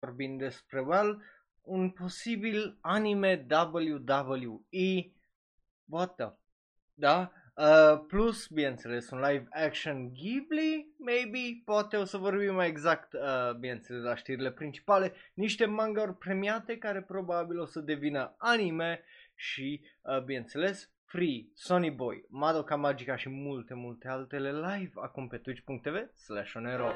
vorbim despre, well, un posibil anime WWE, what the, da? Uh, plus, bineînțeles, un live action Ghibli, maybe, poate o să vorbim mai exact, uh, bineînțeles, la știrile principale, niște manga premiate care probabil o să devină anime și, uh, bineînțeles, Free, Sony Boy, Madoka Magica și multe, multe altele live acum pe twitch.tv slash onero.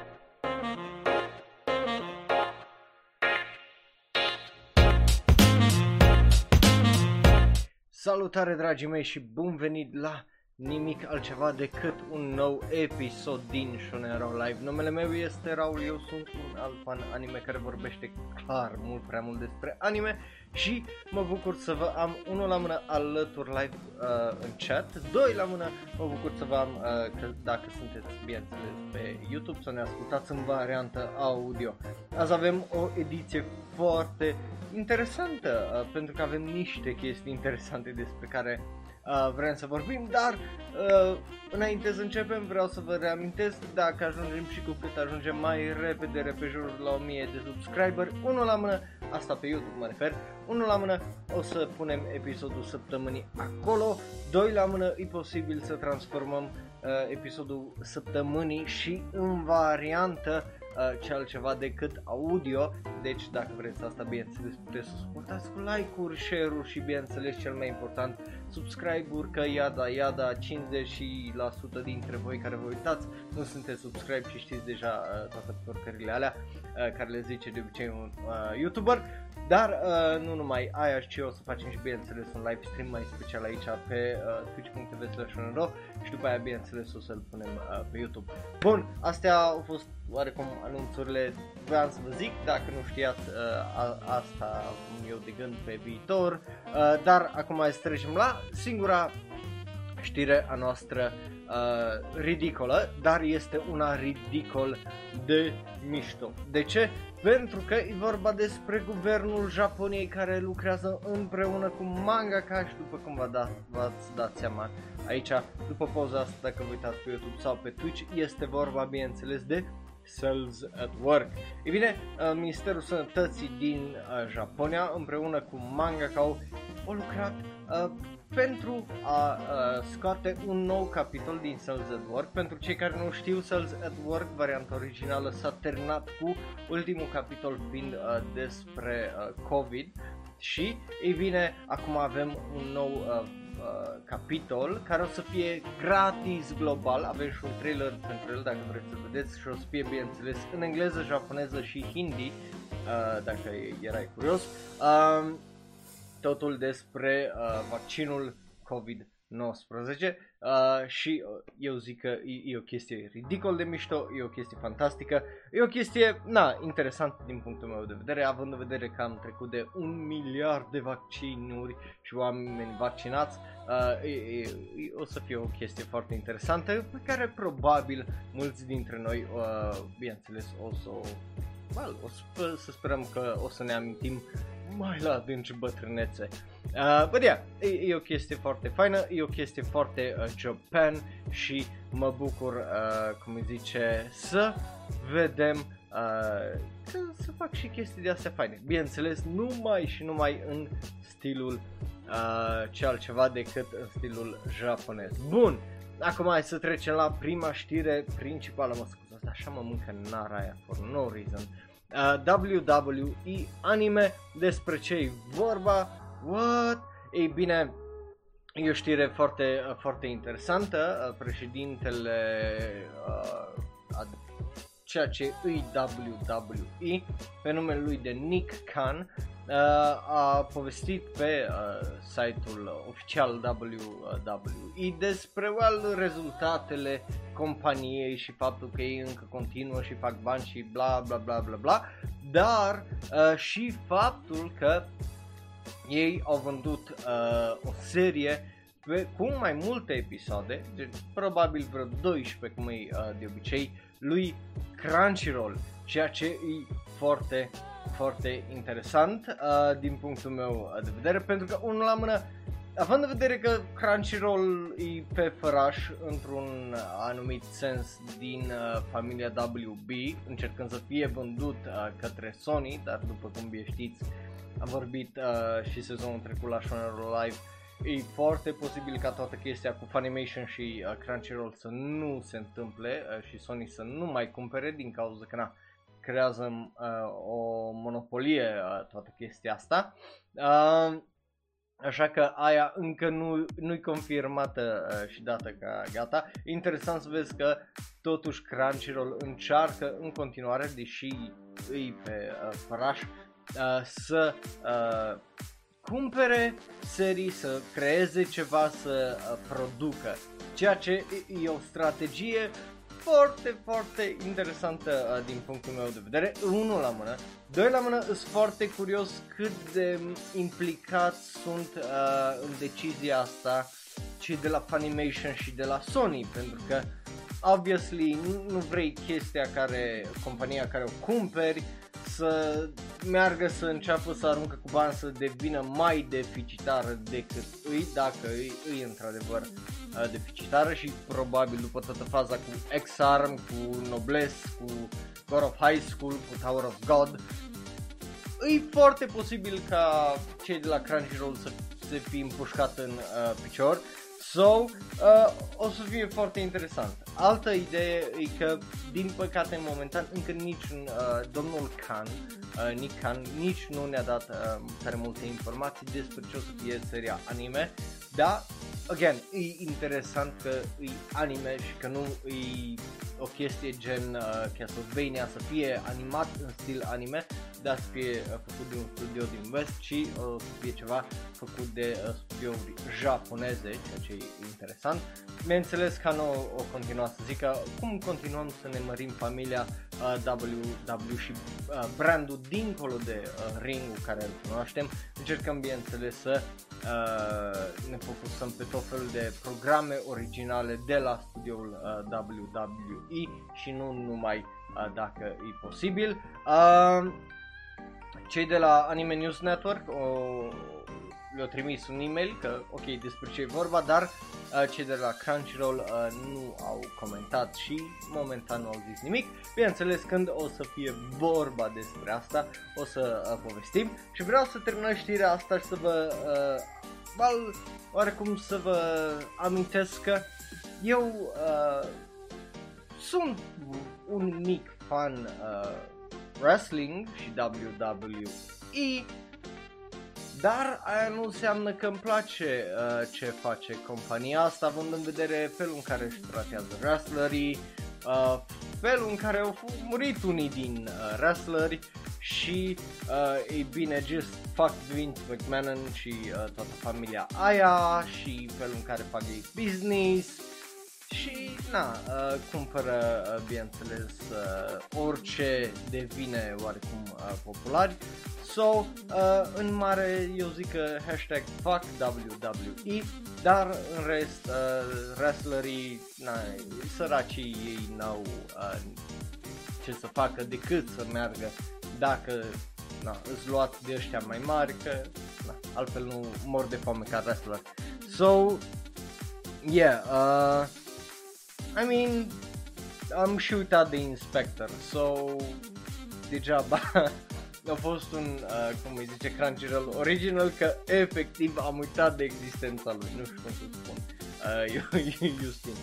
Salutare dragii mei și bun venit la nimic altceva decât un nou episod din Shonero Live. Numele meu este Raul, eu sunt un alt fan anime care vorbește clar mult prea mult despre anime și mă bucur să vă am unul la mână alături live uh, în chat, doi la mână mă bucur să vă am uh, că dacă sunteți bineînțeles pe YouTube să ne ascultați în variantă audio. Azi avem o ediție foarte interesantă uh, pentru că avem niște chestii interesante despre care uh, vrem să vorbim, dar uh, înainte să începem vreau să vă reamintesc dacă ajungem și cu cât ajungem mai repede repejurul la 1000 de subscriber, unul la mână, asta pe YouTube mă refer, unul la mână o să punem episodul săptămânii acolo, doi la mână e posibil să transformăm uh, episodul săptămânii și în variantă uh, ce altceva decât audio, deci dacă vreți asta bineînțeles puteți să suportați cu like-uri, share-uri și bineînțeles cel mai important subscribe-uri, că iada, iada, 50% dintre voi care vă uitați nu sunteți subscribe și știți deja uh, toate porcările alea uh, care le zice de obicei un uh, YouTuber. Dar uh, nu numai aia, ci o să facem și bineînțeles un live stream mai special aici pe uh, twitch.tv slash și după aia bineînțeles o să-l punem uh, pe YouTube. Bun, astea au fost oarecum anunțurile, vreau să vă zic, dacă nu știați uh, a, asta eu de gând pe viitor, uh, dar acum să trecem la singura știre a noastră uh, ridicolă, dar este una ridicol de mișto. De ce? Pentru că e vorba despre guvernul Japoniei care lucrează împreună cu mangaka și după cum vă da, v-ați dat seama aici, după poza asta, dacă vă uitați pe YouTube sau pe Twitch, este vorba, bineînțeles, de Cells at Work. E bine, uh, Ministerul Sănătății din uh, Japonia împreună cu mangaka au lucrat uh, pentru a uh, scoate un nou capitol din Cells at Work. Pentru cei care nu știu, Cells at Work, varianta originală, s-a terminat cu ultimul capitol fiind uh, despre uh, COVID și, ei bine, acum avem un nou uh, uh, capitol care o să fie gratis global, avem și un trailer pentru el dacă vreți să vedeți și o să fie bineînțeles în engleză, japoneză și hindi, uh, dacă erai curios. Uh, totul despre uh, vaccinul COVID-19 uh, și uh, eu zic că e, e o chestie ridicol de mișto, e o chestie fantastică, e o chestie, na, interesantă din punctul meu de vedere, având în vedere că am trecut de un miliard de vaccinuri și oameni vaccinați, uh, e, e, e, o să fie o chestie foarte interesantă pe care probabil mulți dintre noi, uh, bineînțeles, o să o well, o să, să sperăm că o să ne amintim mai la adânci bătrânețe. Uh, but yeah, e, e o chestie foarte faină, e o chestie foarte uh, Japan și mă bucur, uh, cum îi zice, să vedem uh, să, să fac și chestii de astea faine. Bineînțeles, numai și numai în stilul uh, ce altceva decât în stilul japonez. Bun, acum hai să trecem la prima știre principală, mă scuzați, așa mă mâncă nara aia for no reason. Uh, WWE anime, despre ce vorba, what? Ei bine, e o știre foarte, foarte interesantă, uh, președintele uh, ceea ce îi WWE, pe numele lui de Nick Khan, uh, a povestit pe uh, site-ul oficial WWE despre well, rezultatele companiei și faptul că ei încă continuă și fac bani și bla bla bla bla bla, dar uh, și faptul că ei au vândut uh, o serie pe, cu mai multe episoade, deci probabil vreo 12 cum e uh, de obicei, lui Crunchyroll, ceea ce e foarte, foarte interesant uh, din punctul meu de vedere, pentru că unul la mână având în vedere că Crunchyroll e pe făraș într-un anumit sens din uh, familia WB, încercând să fie vândut uh, către Sony, dar după cum bine știți, am vorbit uh, și sezonul trecut la Shonero Live, e foarte posibil ca toată chestia cu Funimation și uh, Crunchyroll să nu se întâmple uh, și Sony să nu mai cumpere din cauza că na, creează uh, o monopolie uh, toată chestia asta. Uh, Așa că aia încă nu, nu-i confirmată uh, și dată ca gata. Interesant să vezi că totuși Crunchyroll încearcă în continuare, deși îi pe uh, făraș, uh, să uh, cumpere serii, să creeze ceva, să uh, producă. Ceea ce e o strategie foarte, foarte interesantă uh, din punctul meu de vedere. Unul la mână. Doi la mână, sunt foarte curios cât de implicați sunt uh, în decizia asta cei de la Funimation și de la Sony, pentru că obviously nu, nu vrei chestia care, compania care o cumperi, să meargă să înceapă să aruncă cu bani să devină mai deficitară decât îi, dacă îi, îi într-adevăr uh, deficitară și probabil după toată faza cu X-Arm, cu Noblesse, cu God of High School, cu Tower of God, e foarte posibil ca cei de la Crunchyroll să se fi împușcat în uh, picior So, uh, o să fie foarte interesant. Altă idee e că, din păcate, momentan, încă nici uh, domnul Khan, uh, Nick Khan, nici nu ne-a dat uh, tare multe informații despre ce o să fie seria anime, da, again, e interesant că e anime și că nu e o chestie gen uh, Castlevania să fie animat în stil anime, dar să fie uh, făcut de un studio din West, ci uh, să fie ceva făcut de uh, studiouri japoneze, ceea ce e interesant. Bineînțeles, că nu o continua să zică cum continuăm să ne mărim familia uh, WW și uh, brandul dincolo de uh, ringul care îl cunoaștem. Încercăm, bineînțeles, să uh, ne focusăm pe tot felul de programe originale de la studioul uh, WWE și nu numai uh, dacă e posibil. Uh, cei de la Anime News Network o, le-au trimis un e-mail că ok despre ce e vorba, dar uh, cei de la Crunchyroll uh, nu au comentat și momentan nu au zis nimic. Bineînțeles când o să fie vorba despre asta o să uh, povestim și vreau să terminăm știrea asta și să vă uh, well, oarecum să vă amintesc că eu uh, sunt un mic fan uh, wrestling și WWE, dar aia nu înseamnă că îmi place uh, ce face compania asta, având în vedere felul în care își tratează wrestlerii, uh, felul în care au murit unii din uh, wrestleri și uh, e bine, just fuck Vince McMahon și uh, toată familia aia și felul în care fac ei business și na, uh, cumpără uh, bineînțeles uh, orice devine oarecum uh, popular. So, uh, în mare eu zic că hashtag fuck WWE, dar în rest uh, wrestlerii, na, săracii ei n-au uh, ce să facă decât să meargă dacă na, îți luați de ăștia mai mari, că na, altfel nu mor de foame ca wrestler. So, yeah, uh, I mean, am și uitat de Inspector, so, degeaba. A fost un, uh, cum îi zice, Crunchyroll original, că efectiv am uitat de existența lui, nu știu cum să spun, uh, eu, Justin.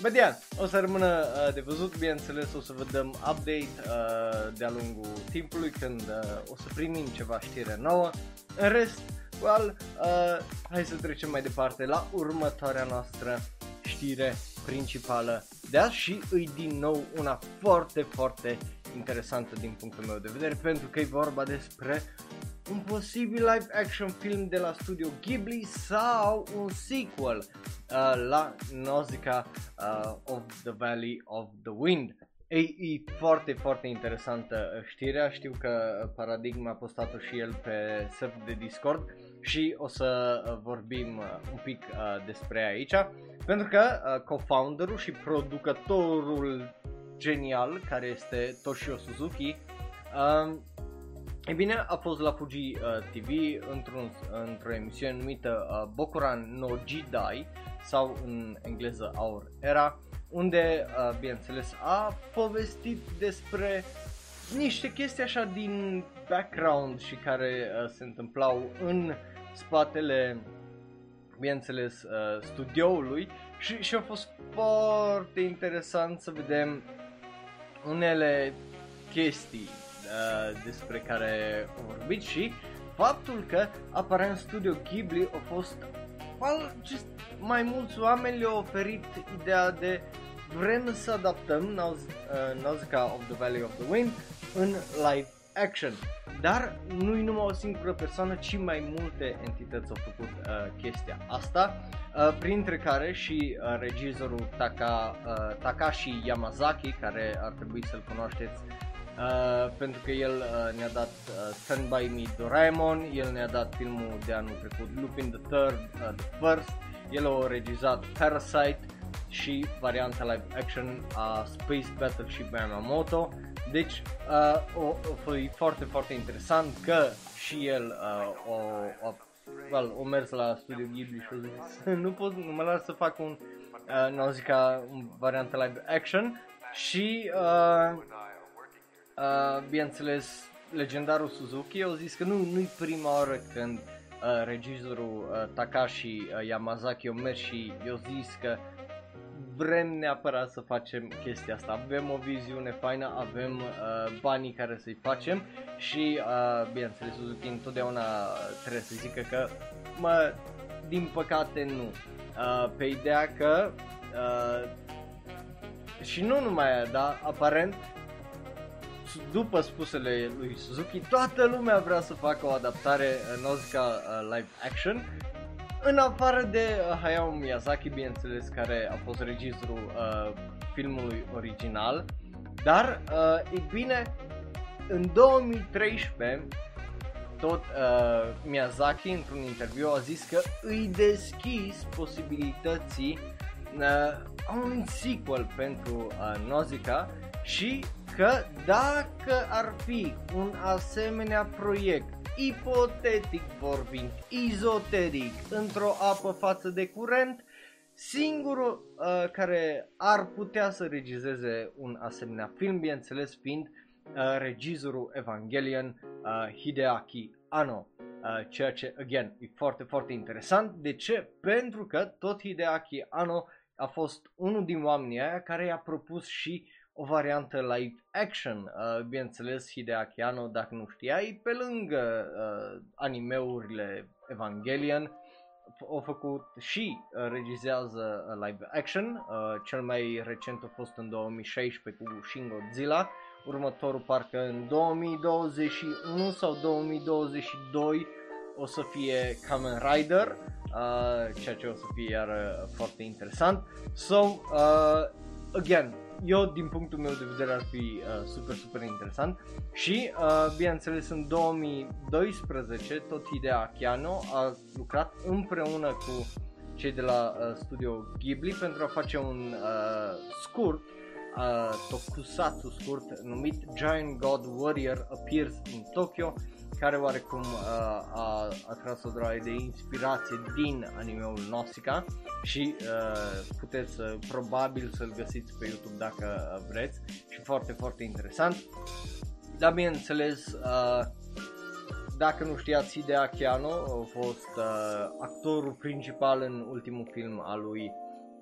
But yeah, o să rămână uh, de văzut, bineînțeles o să vă dăm update uh, de-a lungul timpului când uh, o să primim ceva știre nouă. În rest, well, uh, hai să trecem mai departe la următoarea noastră știre principală de azi și îi din nou una foarte, foarte interesantă din punctul meu de vedere pentru că e vorba despre un posibil live action film de la studio Ghibli sau un sequel uh, la Nausicaa uh, of the Valley of the Wind. E, e foarte, foarte interesantă uh, știrea, știu că Paradigma a postat-o și el pe server de Discord și o să uh, vorbim uh, un pic uh, despre aici, pentru că uh, co-founderul și producătorul genial, care este Toshio Suzuki, uh, E bine, a fost la Fuji uh, TV într-un, într-o emisiune numită uh, Bokuran no Jidai sau în engleză Our Era, unde, uh, bineînțeles, a povestit despre niște chestii așa din background și care uh, se întâmplau în spatele, bineînțeles, uh, studioului și, și a fost foarte interesant să vedem unele chestii uh, despre care am vorbit și faptul că aparent Studio Ghibli a fost well, just, mai mulți oameni le-au oferit ideea de vrem să adaptăm Nausicaa uh, of the Valley of the Wind în live action. Dar nu-i numai o singură persoană, ci mai multe entități au făcut uh, chestia asta, uh, printre care și uh, regizorul Taka, uh, Takashi Yamazaki, care ar trebui să-l cunoașteți Uh, pentru că el uh, ne-a dat uh, Stand By Me Doraemon, el ne-a dat filmul de anul trecut Lupin the Third, uh, The First, el a regizat Parasite și varianta live action a Space Battleship Yamamoto. Deci uh, o, o fost foarte, foarte interesant că și el uh, o, o, well, o mers la Studio Ghibli și a zis nu, pot, nu mă las să fac un uh, Nausicaa un variantă live action și uh, uh, bineînțeles legendarul Suzuki au zis că nu, nu-i prima oară când uh, regizorul uh, Takashi uh, Yamazaki o mers și i-a zis că vrem neapărat să facem chestia asta. Avem o viziune faină, avem uh, banii care să-i facem și, uh, bineînțeles, Suzuki întotdeauna trebuie să zică că, mă, din păcate nu. Uh, pe ideea că, uh, și nu numai aia, dar aparent, după spusele lui Suzuki, toată lumea vrea să facă o adaptare în Oscar uh, live action în afară de uh, Hayao Miyazaki, bineînțeles, care a fost regizorul uh, filmului original, dar, uh, e bine, în 2013, tot uh, Miyazaki, într-un interviu, a zis că îi deschis posibilității uh, un sequel pentru uh, Nausicaa și că dacă ar fi un asemenea proiect ipotetic vorbind, izoteric, într-o apă față de curent, singurul uh, care ar putea să regizeze un asemenea film, bineînțeles fiind uh, regizorul Evangelion uh, Hideaki Anno. Uh, ceea ce, again, e foarte, foarte interesant. De ce? Pentru că tot Hideaki Anno a fost unul din oamenii aia care i-a propus și o variantă live action. Uh, bineînțeles, Hideaki Anno, dacă nu știai, pe lângă uh, animeurile Evangelion, au făcut și uh, regizează uh, live action. Uh, cel mai recent a fost în 2016 cu Shin Godzilla. Următorul parcă în 2021 sau 2022 o să fie Kamen Rider, uh, ceea ce o să fie iar uh, foarte interesant. So, uh, again, eu din punctul meu de vedere ar fi uh, super, super interesant. Și uh, bineînțeles în 2012 tot Hideo Akiano a lucrat împreună cu cei de la uh, studio Ghibli pentru a face un uh, scurt uh, tokusatsu scurt numit Giant God Warrior Appears in Tokyo care oarecum uh, a atras o droaie de inspirație din animeul Nausicaa și uh, puteți uh, probabil să-l găsiți pe YouTube dacă vreți și foarte, foarte interesant. Dar bineînțeles, uh, dacă nu știați, Hidea Chiano a fost uh, actorul principal în ultimul film al lui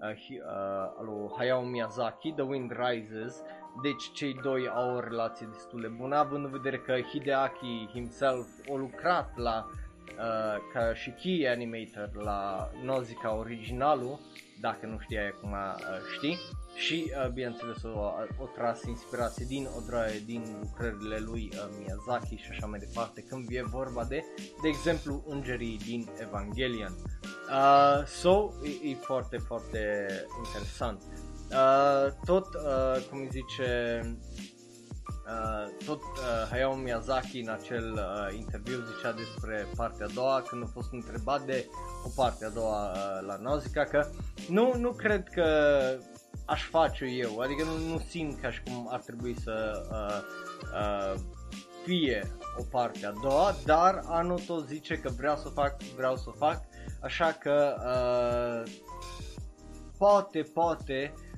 uh, uh, al lui Hayao Miyazaki, The Wind Rises, deci cei doi au o relație destul de bună, având în vedere că Hideaki himself a lucrat la uh, ca și key animator la Nausicaa originalul, dacă nu știai acum uh, știi, și uh, bineînțeles o, o tras inspirație din o draie din lucrările lui uh, Miyazaki și așa mai departe când e vorba de, de exemplu, îngerii din Evangelion. Uh, so, e, e foarte, foarte interesant. Uh, tot, uh, cum îi zice, uh, tot uh, Hayao Miyazaki în acel uh, interviu zicea despre partea a doua când a fost întrebat de o parte a doua uh, la Nausicaa că nu, nu cred că aș face eu, adică nu, nu simt ca și cum ar trebui să uh, uh, fie o parte a doua, dar anul tot zice că vreau să fac, vreau să fac, așa că uh, poate, poate, uh,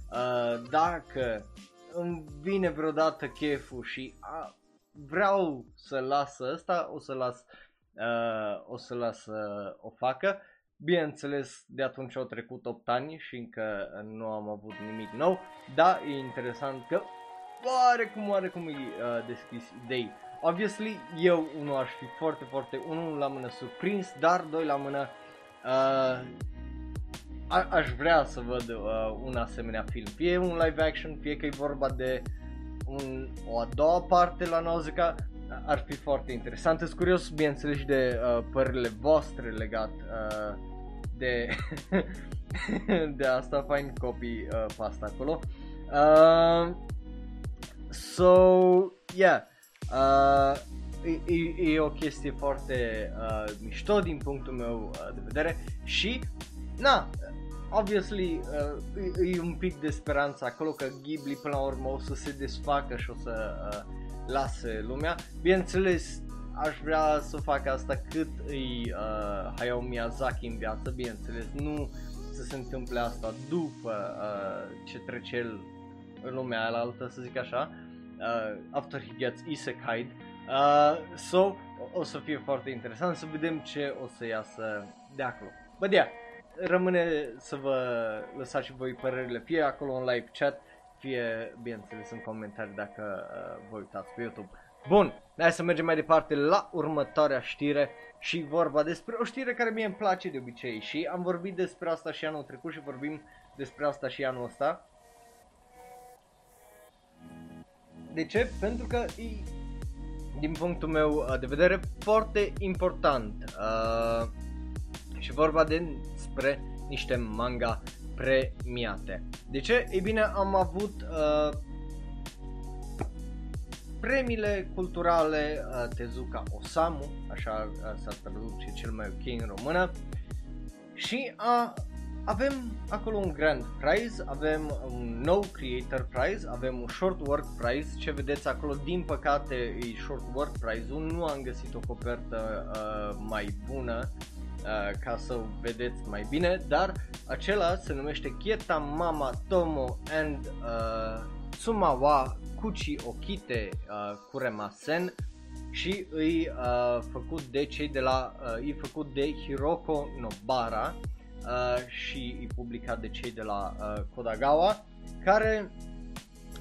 dacă îmi vine vreodată cheful și uh, vreau să las asta, o să las, uh, o să las să o facă. Bineînțeles, de atunci au trecut 8 ani și încă nu am avut nimic nou, dar e interesant că oarecum, oarecum e uh, deschis idei. Obviously, eu unul aș fi foarte, foarte, unul la mână surprins, dar doi la mână uh, a- aș vrea să văd uh, un asemenea film. Fie un live action, fie că e vorba de un, o a doua parte la Nausicaa, ar fi foarte interesant. Sunt curios, bineînțeles, de uh, părerile voastre legat uh, de, de asta, fain copii uh, pasta acolo. Uh, so, yeah, uh, e, e, e o chestie foarte uh, mișto din punctul meu uh, de vedere și, na, obviously uh, e, e un pic de speranță acolo că Ghibli până la urmă o să se desfacă și o să uh, lase lumea. Bineînțeles, aș vrea să fac asta cât îi uh, Hayao Miyazaki în viață, bineînțeles, nu să se întâmple asta după uh, ce trece el în lumea alaltă, să zic așa, uh, after he gets isekai. Uh, so, o, o să fie foarte interesant să vedem ce o să iasă de acolo. But yeah, rămâne să vă lăsați și voi părerile, fie acolo în live chat, fie, bineînțeles, în comentarii dacă uh, vă uitați pe YouTube. Bun, hai să mergem mai departe la următoarea știre și vorba despre o știre care mie îmi place de obicei și am vorbit despre asta și anul trecut și vorbim despre asta și anul ăsta. De ce? Pentru că e, din punctul meu uh, de vedere, foarte important. Uh, și vorba despre niște manga premiate. De ce? Ei bine, am avut uh, premiile culturale uh, Tezuka Osamu, așa uh, s-a traduce cel mai ok în română, și uh, avem acolo un grand prize, avem un nou creator prize, avem un short work prize, ce vedeți acolo din păcate e short work prize-ul, nu am găsit o copertă uh, mai bună uh, ca să o vedeți mai bine, dar acela se numește Kieta Mama Tomo and uh, Tsumawa Kuchi Okite uh, Kuremasen și îi uh, făcut de cei de la, uh, e făcut de Hiroko Nobara uh, și e publicat de cei de la uh, Kodagawa, care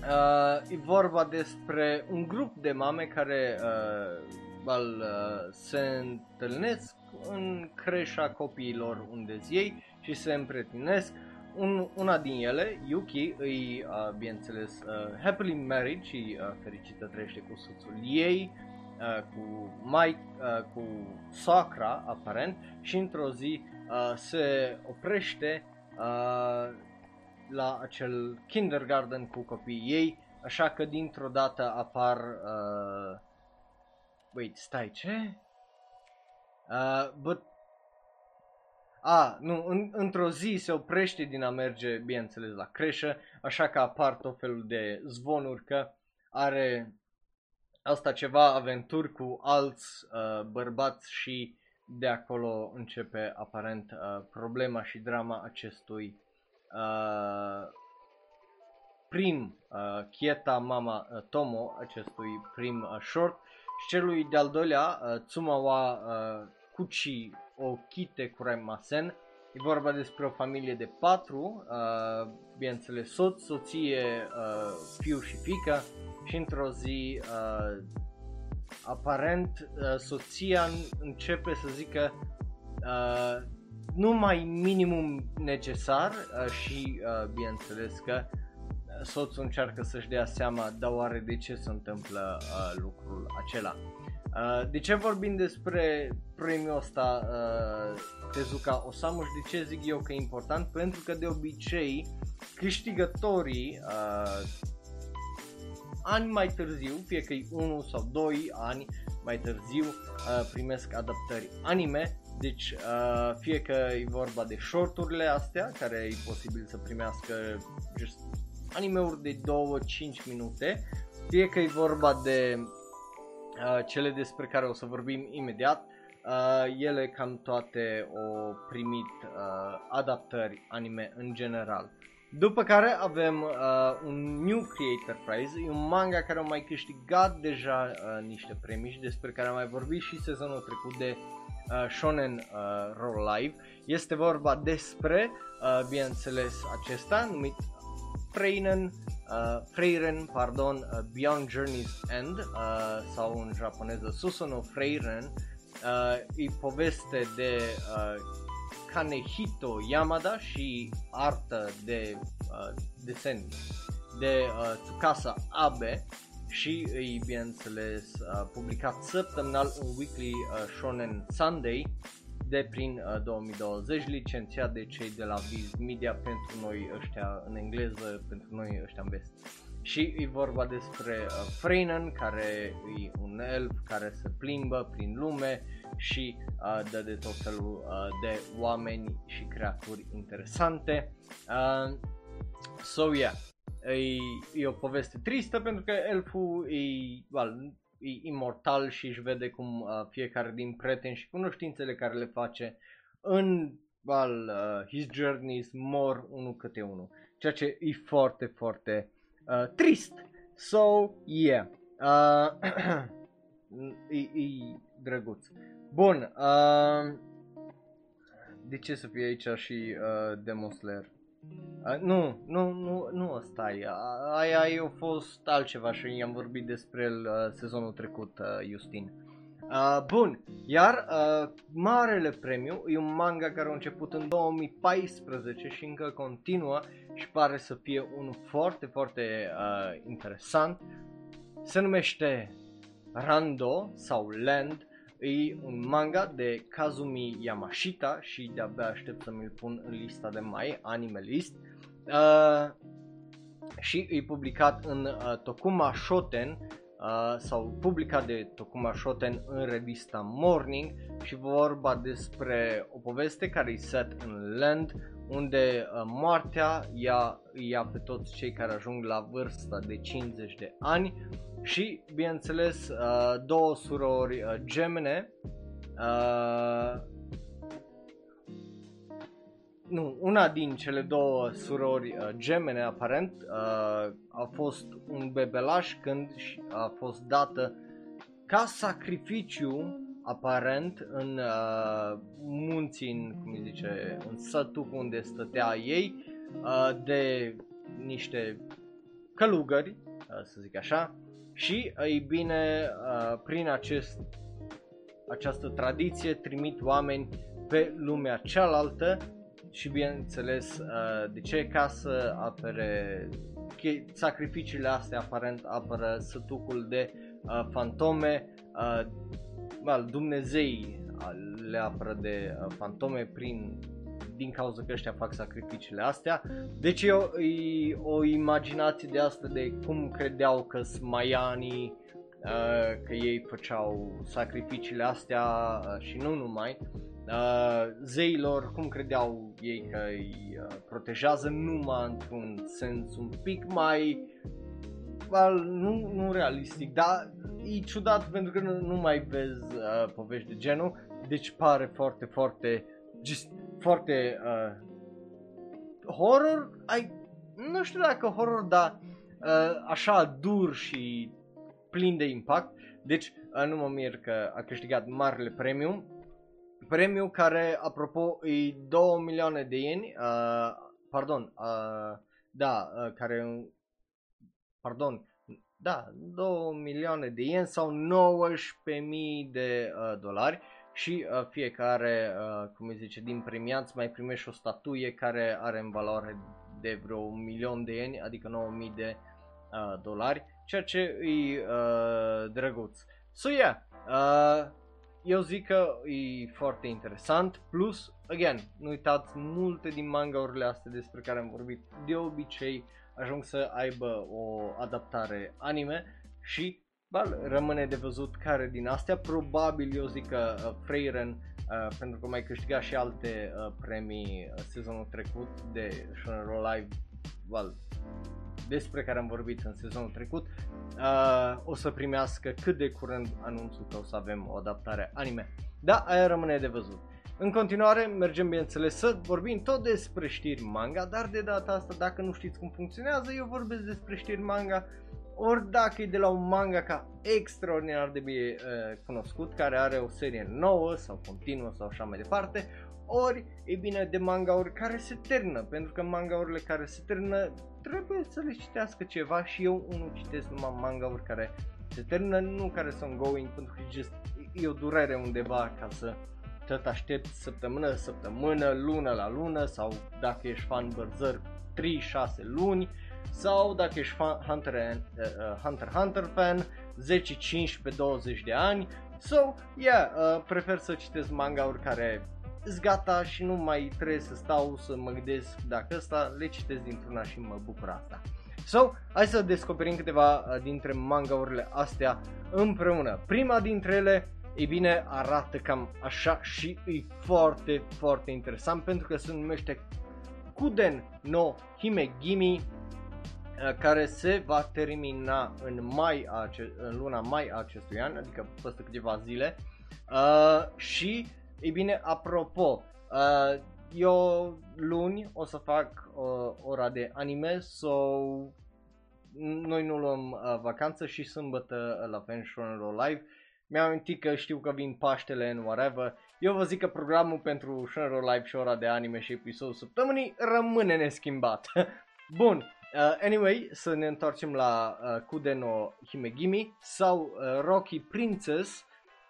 uh, e vorba despre un grup de mame care uh, al, uh, se întâlnesc în creșa copiilor unde ei și se împretinesc. Un, una din ele, Yuki, îi, uh, bineînțeles, uh, happily married și uh, fericită trăiește cu soțul ei, uh, cu Mike, uh, cu soacra, aparent, și într-o zi uh, se oprește uh, la acel kindergarten cu copiii ei, așa că dintr-o dată apar... Uh, wait, stai, ce? Uh, but a, nu, în, într-o zi se oprește din a merge, bineînțeles, la creșă, așa că apar tot felul de zvonuri că are asta ceva aventuri cu alți uh, bărbați și de acolo începe aparent uh, problema și drama acestui uh, prim uh, Kieta Mama uh, Tomo, acestui prim uh, short și celui de-al doilea uh, Tsumawa uh, Kuchi Okite Kuremasen. E vorba despre o familie de patru, uh, bineînțeles soț, soție, uh, fiu și fică și într-o zi uh, aparent uh, soția începe să zică uh, numai minimum necesar uh, și uh, bineînțeles că soțul încearcă să-și dea seama, dar oare de ce se întâmplă uh, lucrul acela. Uh, de ce vorbim despre premiul ăsta uh, Tezuka Osamu și de ce zic eu că e important? Pentru că de obicei câștigătorii uh, ani mai târziu, fie că e 1 sau 2 ani mai târziu, uh, primesc adaptări anime, deci uh, fie că e vorba de shorturile astea, care e posibil să primească just animeuri de 2-5 minute, fie că e vorba de uh, cele despre care o să vorbim imediat, uh, ele cam toate au primit uh, adaptări anime în general. După care avem uh, un New Creator Prize, e un manga care a mai câștigat deja uh, niște premii și despre care am mai vorbit și sezonul trecut de uh, Shonen uh, Roll Live. Este vorba despre, uh, bineînțeles, acesta numit Freinen, uh, Freiren, pardon, uh, Beyond Journey's End uh, sau în japoneză Susono Freiren. Uh, e poveste de uh, Kanehito Yamada și artă de uh, desen de uh, Tsukasa Abe și îi bineînțeles uh, publicat săptămânal în Weekly uh, Shonen Sunday de prin uh, 2020, licențiat de cei de la Viz Media pentru noi ăștia în engleză, pentru noi ăștia în vest. Și e vorba despre uh, Freinen, care e un elf care se plimbă prin lume și uh, dă de tot felul uh, de oameni și creaturi interesante. Uh, so yeah, e, e o poveste tristă pentru că elful e, well, e imortal și își vede cum uh, fiecare din prieteni și cunoștințele care le face în well, uh, his journeys mor unul câte unul. Ceea ce e foarte, foarte uh, trist. So, yeah. Uh, e, e drăguț. Bun. Uh, de ce să fie aici și uh, Demon Slayer? Uh, nu, nu, nu, nu ăsta e. Aia a fost altceva și i-am vorbit despre el uh, sezonul trecut, uh, Justin. Uh, bun, iar uh, Marele Premiu e un manga care a început în 2014 și încă continuă și pare să fie unul foarte, foarte uh, interesant. Se numește Rando sau Land E un manga de Kazumi Yamashita și de-abia aștept să mi-l pun în lista de mai, anime list. Uh, și e publicat în uh, Tokuma Shoten uh, sau publicat de Tokuma Shoten în revista Morning și vorba despre o poveste care e set în land unde uh, moartea ia, ia pe toți cei care ajung la vârsta de 50 de ani și, bineînțeles, uh, două surori uh, gemene uh, nu, una din cele două surori uh, gemene aparent uh, a fost un bebelaș când a fost dată ca sacrificiu aparent în uh, munții, în, cum zice, în sătul unde stătea ei uh, de niște călugări, uh, să zic așa, și, ei bine, uh, prin acest, această tradiție trimit oameni pe lumea cealaltă și bineînțeles uh, de ce? Ca să apere sacrificiile astea aparent apără sătucul de uh, fantome uh, well, Dumnezei le apără de uh, fantome prin din cauza că ăștia fac sacrificiile astea. Deci e o, e o imaginație de asta de cum credeau că maianii, uh, că ei făceau sacrificiile astea uh, și nu numai. Uh, zeilor, cum credeau ei că îi uh, protejează numai într-un sens un pic mai well, nu, nu realistic, dar e ciudat pentru că nu, nu mai vezi uh, povești de genul, deci pare foarte, foarte, just foarte uh, horror, ai, nu știu dacă horror, dar uh, așa dur și plin de impact, deci uh, nu mă mir că a câștigat marele premiu, premiu care, apropo, e 2 milioane de ieni, uh, pardon, uh, da, uh, care, pardon, da, 2 milioane de ieni sau 19.000 de uh, dolari și uh, fiecare, uh, cum îi zice, din premiați mai primește o statuie care are în valoare de vreo un milion de ieni, adică 9.000 de uh, dolari, ceea ce e uh, drăguț. So yeah, uh, eu zic că e foarte interesant, plus, again, nu uitați multe din mangaurile astea despre care am vorbit de obicei ajung să aibă o adaptare anime și Bal, rămâne de văzut care din astea, probabil eu zic că uh, Freiren, uh, pentru că mai câștiga și alte uh, premii uh, sezonul trecut de Shonen Live, well, despre care am vorbit în sezonul trecut, uh, o să primească cât de curând anunțul că o să avem o adaptare anime. Da, aia rămâne de văzut. În continuare, mergem bineînțeles să vorbim tot despre știri manga, dar de data asta, dacă nu știți cum funcționează, eu vorbesc despre știri manga, ori dacă e de la un manga ca extraordinar de bine uh, cunoscut, care are o serie nouă sau continuă sau așa mai departe, ori, e bine, de mangauri care se termină, pentru că mangaurile care se termină trebuie să le citească ceva și eu unul citesc numai mangauri care se termină, nu care sunt going, pentru că just, e o durere undeva ca să tot aștept săptămână, săptămână, lună la lună sau dacă ești fan Berserk 3-6 luni sau dacă ești fan Hunter, and, uh, uh, Hunter Hunter fan 10, 15, 20 de ani. So, yeah, uh, prefer să citesc manga-uri care sunt gata și nu mai trebuie să stau să mă gândesc dacă ăsta le citesc dintr-una și mă bucur asta. So, hai să descoperim câteva uh, dintre mangaurile astea împreună. Prima dintre ele ei bine, arată cam așa și e foarte, foarte interesant pentru că se numește Kuden no Himegimi uh, care se va termina în, mai ace- în luna mai a acestui an, adică peste câteva zile. Uh, și, ei bine, apropo, uh, eu luni o să fac uh, ora de anime, so noi nu luăm uh, vacanță și sâmbătă la Fanshon Live mi-am amintit că știu că vin Paștele în whatever. Eu vă zic că programul pentru Shunro Live și ora de anime și episodul săptămânii rămâne neschimbat. Bun, uh, anyway, să ne întoarcem la uh, Kudeno Himegimi sau uh, Rocky Princess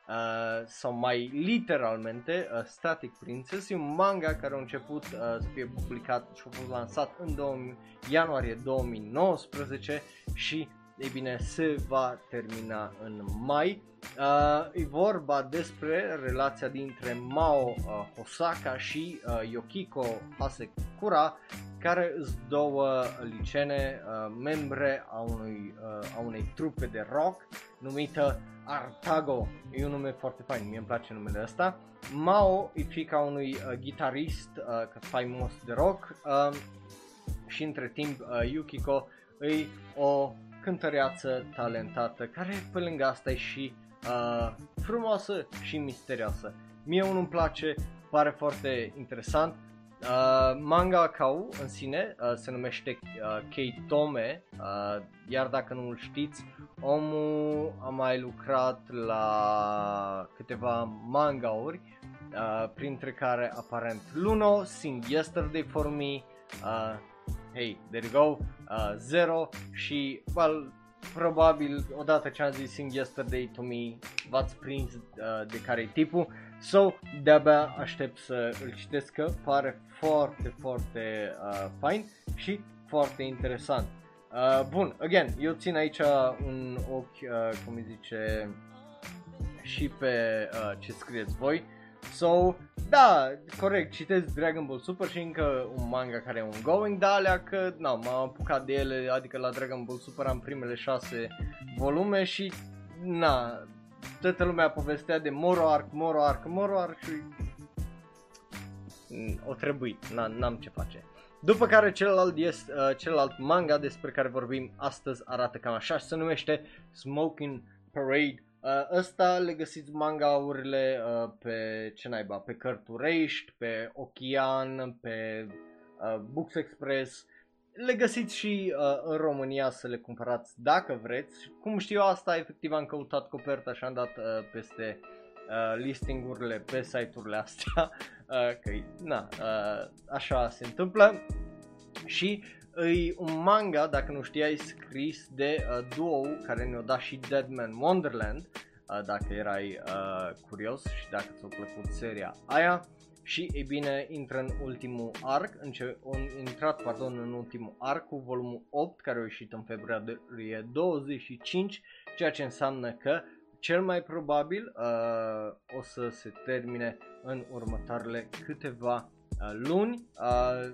Uh, sau mai literalmente uh, Static Princess e un manga care a început uh, să fie publicat și a fost lansat în 2000, ianuarie 2019 și ei bine se va termina în mai Uh, e vorba despre relația dintre Mao uh, Hosaka și uh, Yokiko Hasekura, care sunt două licene uh, membre a, unui, uh, a unei trupe de rock numită Artago. E un nume foarte fain, mie îmi place numele ăsta. Mao e fica unui uh, gitarist uh, faimos de rock uh, și între timp uh, Yukiko e o cântăreață talentată care pe lângă asta e și uh, frumoasă și misterioasă. Mie unul îmi place, pare foarte interesant. Uh, manga Kau în sine uh, se numește uh, Keitome, uh, iar dacă nu-l știți, omul a mai lucrat la câteva mangauri, uh, printre care aparent Luno, Sing Yesterday for Me, uh, hey, there you go, uh, Zero și, well, probabil odată ce am zis Sing Yesterday to Me v-ați prins uh, de care e tipul So, de-abia aștept să îl citesc că pare foarte, foarte uh, fain și foarte interesant. Uh, bun, again, eu țin aici un ochi, uh, cum îi zice, și pe uh, ce scrieți voi. So, da, corect, citesc Dragon Ball Super și încă un manga care e un going, dar alea că, na, m-am apucat de ele, adică la Dragon Ball Super am primele șase volume și, na, toată lumea povestea de Moro Arc, Moro Arc, Moro Arc și o trebuie, n-am ce face. După care celălalt, este, uh, celălalt manga despre care vorbim astăzi arată cam așa și se numește Smoking Parade Uh, ăsta le găsiți mangaurile uh, pe ce naiba, pe Cărturești, pe Ochian, pe uh, Books Express. Le găsiți și uh, în România să le cumpărați dacă vreți. Cum știu asta, efectiv am căutat coperta și am dat uh, peste uh, listingurile pe site-urile astea. Uh, că, na, uh, așa se întâmplă. Și E un manga, dacă nu știai, scris de uh, duo care ne-a dat și Deadman Wonderland, uh, dacă erai uh, curios și dacă ți-a plăcut seria aia. Și, e bine, intră în ultimul arc, înce- un, intrat, pardon, în ultimul arc cu volumul 8, care a ieșit în februarie 25, ceea ce înseamnă că cel mai probabil uh, o să se termine în următoarele câteva Uh, luni, uh,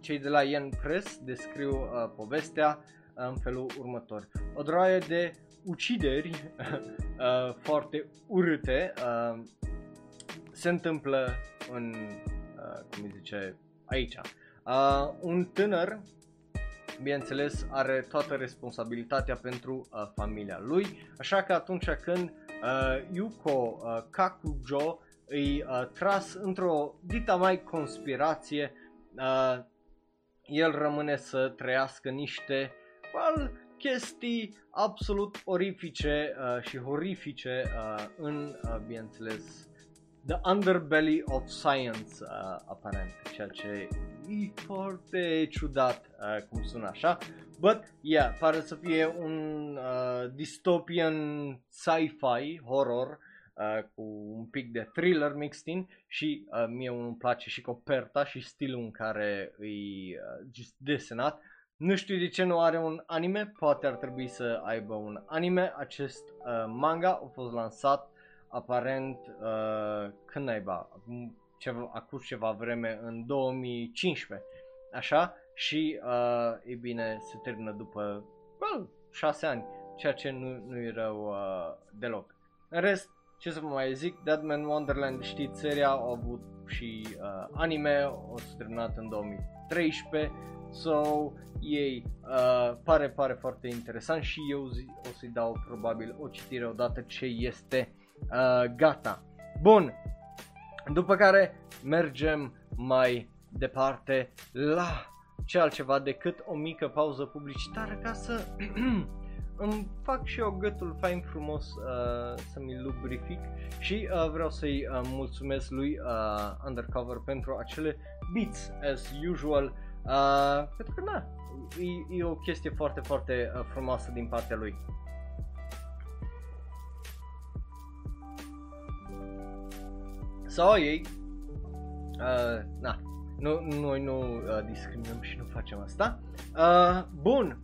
cei de la Yen Press descriu uh, povestea în felul următor. O droaie de ucideri foarte urâte se întâmplă în, cum îi zice, aici. un tânăr bineînțeles, are toată responsabilitatea pentru uh, familia lui, așa că atunci când uh, Yuko uh, Kakujo îi uh, tras într-o dita mai conspirație, uh, el rămâne să trăiască niște well, chestii absolut orifice uh, și horrifice uh, în, uh, bineînțeles, The Underbelly of Science, uh, aparent, ceea ce e foarte ciudat uh, cum sună așa. But, yeah, pare să fie un uh, dystopian sci-fi horror uh, cu un pic de thriller mixed in și uh, mie îmi place și coperta și stilul în care e uh, desenat. Nu știu de ce nu are un anime, poate ar trebui să aibă un anime. Acest uh, manga a fost lansat aparent uh, când naiba, acum ceva, acum ceva vreme în 2015, așa, și uh, e bine se termină după well, 6 ani, ceea ce nu, nu e rău uh, deloc. În rest, ce să vă mai zic, Deadman Wonderland știți seria, au avut și uh, anime, o să terminat în 2013, so ei uh, pare, pare foarte interesant și eu zi, o să-i dau probabil o citire odată ce este uh, gata. Bun, după care mergem mai departe la ce altceva decât o mică pauză publicitară ca să îmi fac și eu gâtul fain frumos uh, să mi lubrific și uh, vreau să-i uh, mulțumesc lui uh, Undercover pentru acele beats as usual uh, pentru că na, e, e o chestie foarte foarte uh, frumoasă din partea lui. Sau ei, uh, na, nu, noi nu uh, discriminăm și nu facem asta. Uh, bun,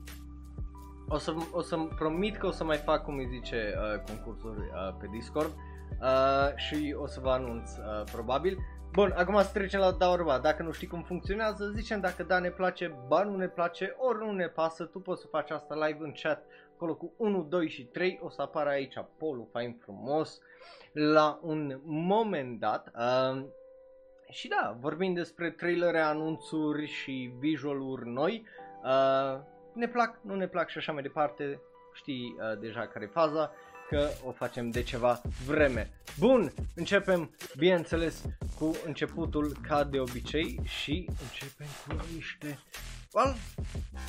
o să, o să promit că o să mai fac, cum îi zice, uh, concursuri uh, pe Discord uh, și o să vă anunț uh, probabil. Bun, acum să trecem la da orba. Dacă nu știi cum funcționează, zicem dacă da ne place, ba nu ne place, ori nu ne pasă, tu poți să faci asta live în chat, acolo cu 1, 2 și 3, o să apară aici polul fain frumos la un moment dat. Uh, și da, vorbim despre trailere, anunțuri și visualuri noi. Uh, ne plac, nu ne plac și așa mai departe. Știi uh, deja care e faza, că o facem de ceva vreme. Bun, începem, bineînțeles, cu începutul ca de obicei și începem cu niște well,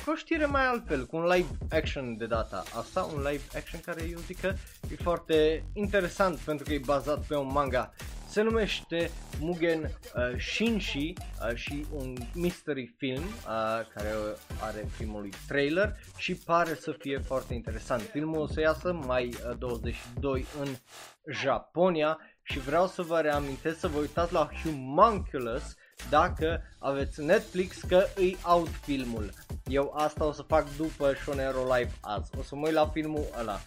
cu o știre mai altfel, cu un live action de data asta, un live action care eu zic că e foarte interesant pentru că e bazat pe un manga. Se numește Mugen uh, Shinshi uh, și un mystery film uh, care are primul trailer și pare să fie foarte interesant. Filmul o să iasă mai uh, 22 în Japonia și vreau să vă reamintesc să vă uitați la Humunculus dacă aveți Netflix că îi out filmul. Eu asta o să fac după Shonero Live azi. O să mă uit la filmul ăla.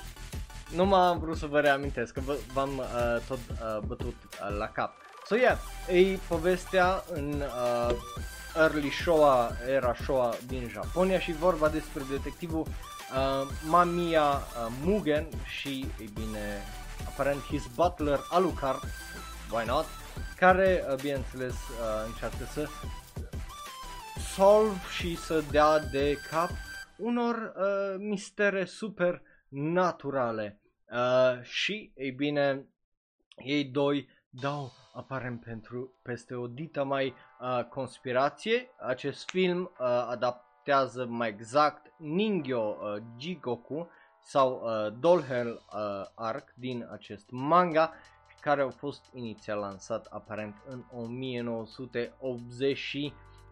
Nu m-am vrut să vă reamintesc că v-am uh, tot uh, bătut uh, la cap. So yeah, e povestea în uh, early Showa, era Showa din Japonia și vorba despre detectivul uh, Mamiya uh, Mugen și, e bine, aparent his butler Alucard, why not, care, uh, bineînțeles, uh, încearcă să solve și să dea de cap unor uh, mistere super naturale. Uh, și, ei bine, ei doi dau aparent pentru peste o dită mai uh, conspirație. Acest film uh, adaptează mai exact Ningyo uh, Jigoku sau uh, Dollhell uh, Arc din acest manga care a fost inițial lansat aparent în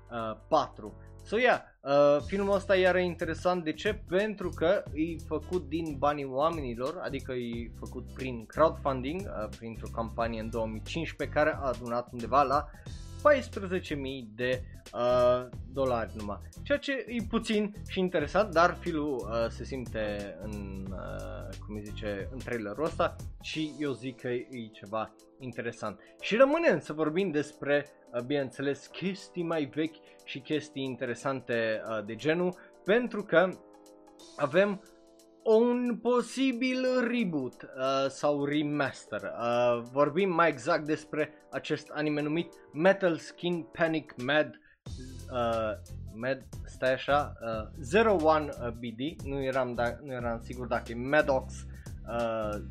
1984. So yeah, uh, filmul ăsta iar e interesant, de ce? Pentru că e făcut din banii oamenilor, adică e făcut prin crowdfunding, uh, printr-o campanie în 2015 care a adunat undeva la 14.000 de uh, dolari numai. Ceea ce e puțin și interesant, dar filul uh, se simte în, uh, cum îi zice, în trailerul ăsta și eu zic că e ceva interesant. Și rămânem să vorbim despre, uh, bineînțeles, chestii mai vechi și chestii interesante uh, de genul, pentru că avem un posibil reboot uh, sau remaster. Uh, vorbim mai exact despre acest anime numit Metal Skin Panic Mad uh, Med, stai așa, uh, 01BD, nu eram, da, nu eram sigur dacă e Medox uh,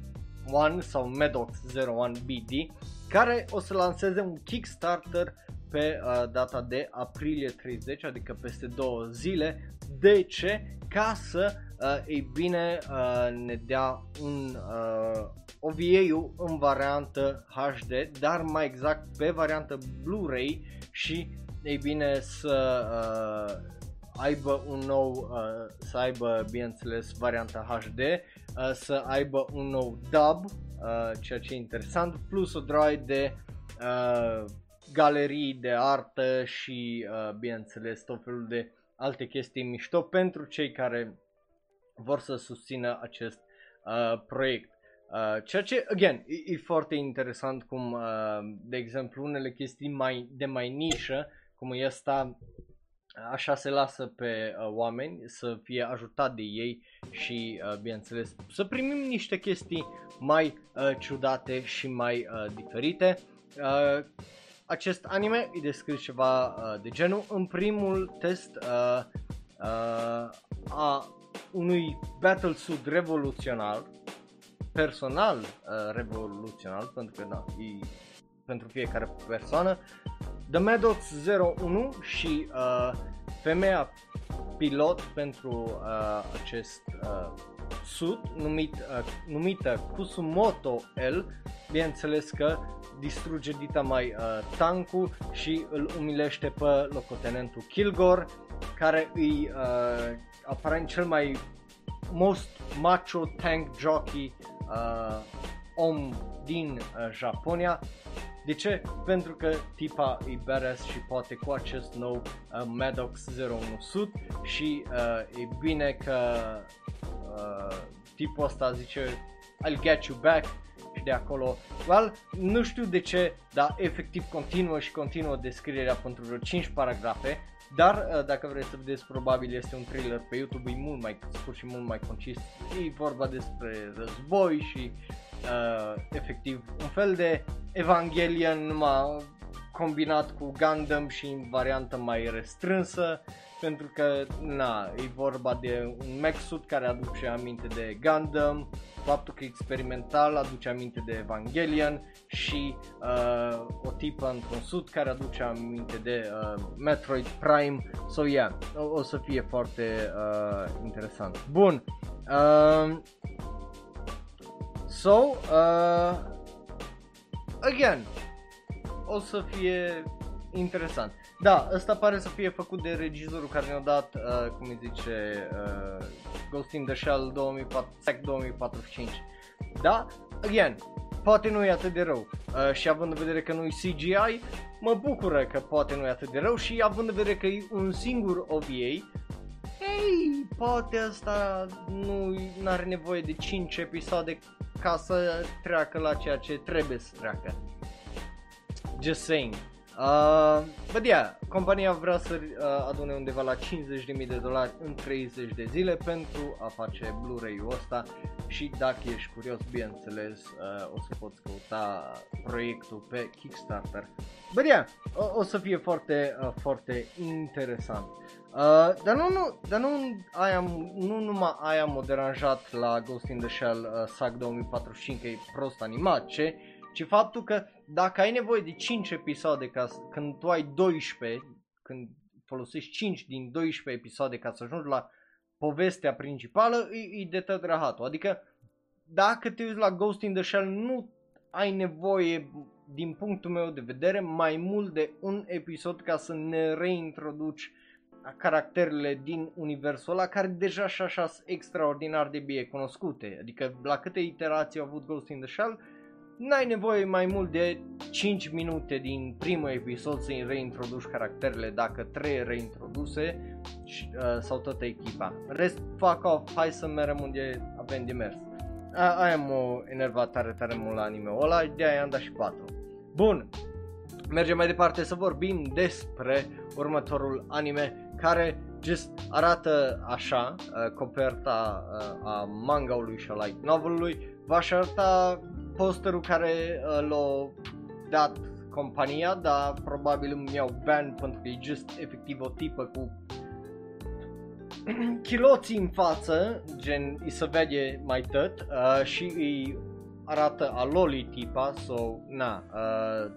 1 sau Medox 01BD, care o să lanseze un Kickstarter pe uh, data de aprilie 30, adică peste două zile. De ce? Ca să, uh, ei bine, uh, ne dea un uh, OVA-ul în variantă HD, dar mai exact pe variantă Blu-ray și, ei bine, să uh, aibă un nou, uh, să aibă, bineînțeles, varianta HD, uh, să aibă un nou dub, uh, ceea ce e interesant, plus o droaie de uh, galerii de artă și, uh, bineînțeles, tot felul de alte chestii mișto pentru cei care vor să susțină acest uh, proiect. Uh, ceea ce, again, e, e foarte interesant cum, uh, de exemplu, unele chestii mai de mai nișă, cum e asta, așa se lasă pe uh, oameni să fie ajutat de ei și, uh, bineînțeles, să primim niște chestii mai uh, ciudate și mai uh, diferite. Uh, acest anime e descris ceva uh, de genul. În primul test uh, uh, a unui battlesuit revoluționar, personal uh, revoluționar, pentru că da, e pentru fiecare persoană, The Medox 01 și uh, femeia pilot pentru uh, acest uh, suit numit, uh, numită Kusumoto L, bineînțeles că distruge dita mai uh, tankul și îl umilește pe locotenentul Kilgore, care îi uh, aparent cel mai most macho tank jockey uh, om din uh, Japonia. De ce? Pentru că tipa e badass și poate cu acest nou uh, Maddox 01 suit și uh, e bine că uh, tipul ăsta zice I'll get you back și de acolo, well, nu știu de ce, dar efectiv continuă și continuă descrierea pentru vreo 5 paragrafe, dar uh, dacă vreți să vedeți, probabil este un thriller pe YouTube, e mult mai scurt și mult mai concis, e vorba despre război și uh, efectiv un fel de Evangelion numai combinat cu Gundam și în variantă mai restrânsă pentru că na, e vorba de un mech suit care aduce aminte de Gundam, faptul că e experimental aduce aminte de Evangelion și uh, o tipă într-un suit care aduce aminte de uh, Metroid Prime. So yeah, o, o să fie foarte uh, interesant. Bun. Uh, so, uh, again, o să fie interesant. Da, ăsta pare să fie făcut de regizorul care ne-a dat, uh, cum îi zice, uh, Ghost in the Shell 2004, 2045. Da, again, poate nu e atât de rău. Uh, și având în vedere că nu e CGI, mă bucură că poate nu e atât de rău și având în vedere că e un singur OVA, ei, poate asta nu are nevoie de 5 episoade ca să treacă la ceea ce trebuie să treacă. Just saying. Uh, but yeah, compania vrea să uh, adune undeva la 50.000 de dolari în 30 de zile pentru a face Blu-ray-ul ăsta și dacă ești curios, bineînțeles, uh, o să poți căuta proiectul pe Kickstarter. But yeah, o, o să fie foarte, uh, foarte interesant. Uh, dar nu, nu, dar nu, aia, nu numai aia m-a deranjat la Ghost in the Shell uh, SAG 2045 că e prost animat, ce? ci faptul că dacă ai nevoie de 5 episoade ca să, când tu ai 12, când folosești 5 din 12 episoade ca să ajungi la povestea principală, e, e de tot rahatul. Adică dacă te uiți la Ghost in the Shell nu ai nevoie din punctul meu de vedere mai mult de un episod ca să ne reintroduci caracterele din universul ăla care deja și așa sunt extraordinar de bine cunoscute. Adică la câte iterații au avut Ghost in the Shell, n-ai nevoie mai mult de 5 minute din primul episod să-i reintroduci caracterele dacă trei reintroduse și, uh, sau toată echipa. Rest, fuck off, hai să merem unde avem de mers. A, aia m-a enervat tare tare mult la anime-ul ăla, de aia am dat și 4. Bun, mergem mai departe să vorbim despre următorul anime care just arată așa, uh, coperta uh, a manga-ului și a light novel-ului, v-aș arăta posterul care uh, l-a dat compania, dar probabil îmi iau ban pentru că e just efectiv o tipă cu chiloții în față, gen îi se vede mai tot uh, și îi arată a loli tipa, so na, uh,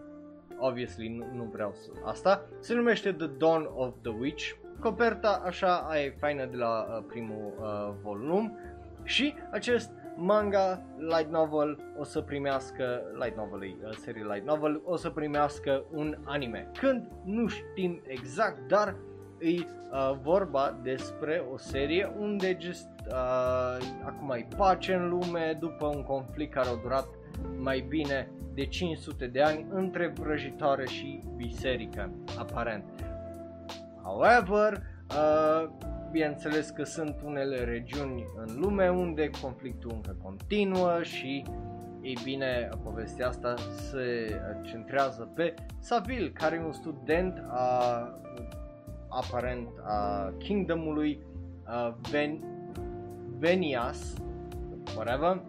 obviously nu, nu vreau să asta. Se numește The Dawn of the Witch. Coperta așa aia e faină de la uh, primul uh, volum și acest manga light novel o să primească light novel, uh, serie light novel o să primească un anime. Când nu știm exact, dar e uh, vorba despre o serie unde just uh, acum ai pace în lume după un conflict care a durat mai bine de 500 de ani între vrăjitoare și biserică, aparent. However, uh, bineînțeles că sunt unele regiuni în lume unde conflictul încă continuă și ei bine, povestea asta se centrează pe Savil, care e un student a, aparent a Kingdomului uh, Ven- Venias, whatever,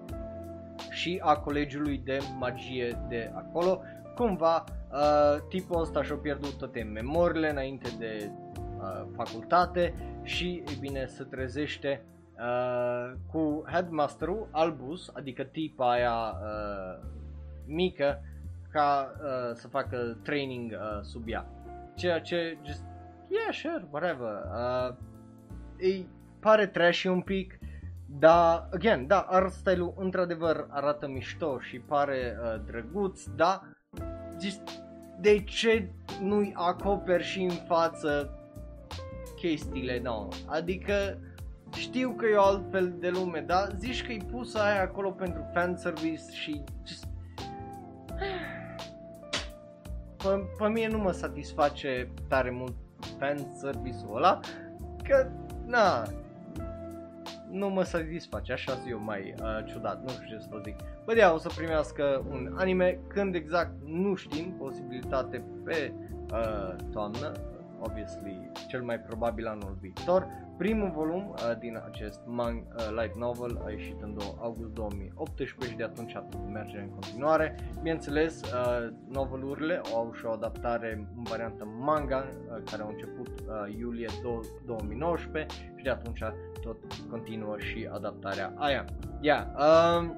și a colegiului de magie de acolo. Cumva uh, tipul ăsta și-a pierdut toate memoriile înainte de uh, facultate și e bine se trezește uh, cu headmasterul Albus, adică tipa aia uh, mică ca uh, să facă training uh, sub ea. Ceea ce just yeah, sure, whatever. Uh, îi pare trashy un pic, da, again, da, art style-ul într-adevăr arată mișto și pare uh, drăguț, da, just, de ce nu-i acoperi și în față chestiile nouă? Adică știu că e o altfel de lume, da, zici că-i pusă aia acolo pentru fanservice și just... Pe, pe mine nu mă satisface tare mult fanservice-ul ăla, că, na, nu mă satisface, așa eu mai uh, ciudat, nu știu ce să vă zic. Bă, yeah, o să primească un anime când exact nu știm, posibilitate pe uh, toamnă, obviously cel mai probabil anul viitor. Primul volum uh, din acest man, uh, light novel a ieșit în 2 august 2018 și de atunci merge în continuare. Bineînțeles, uh, novelurile au și o adaptare în variantă manga uh, care au început uh, iulie 2019 și de atunci tot continuă și adaptarea aia. Yeah, uh,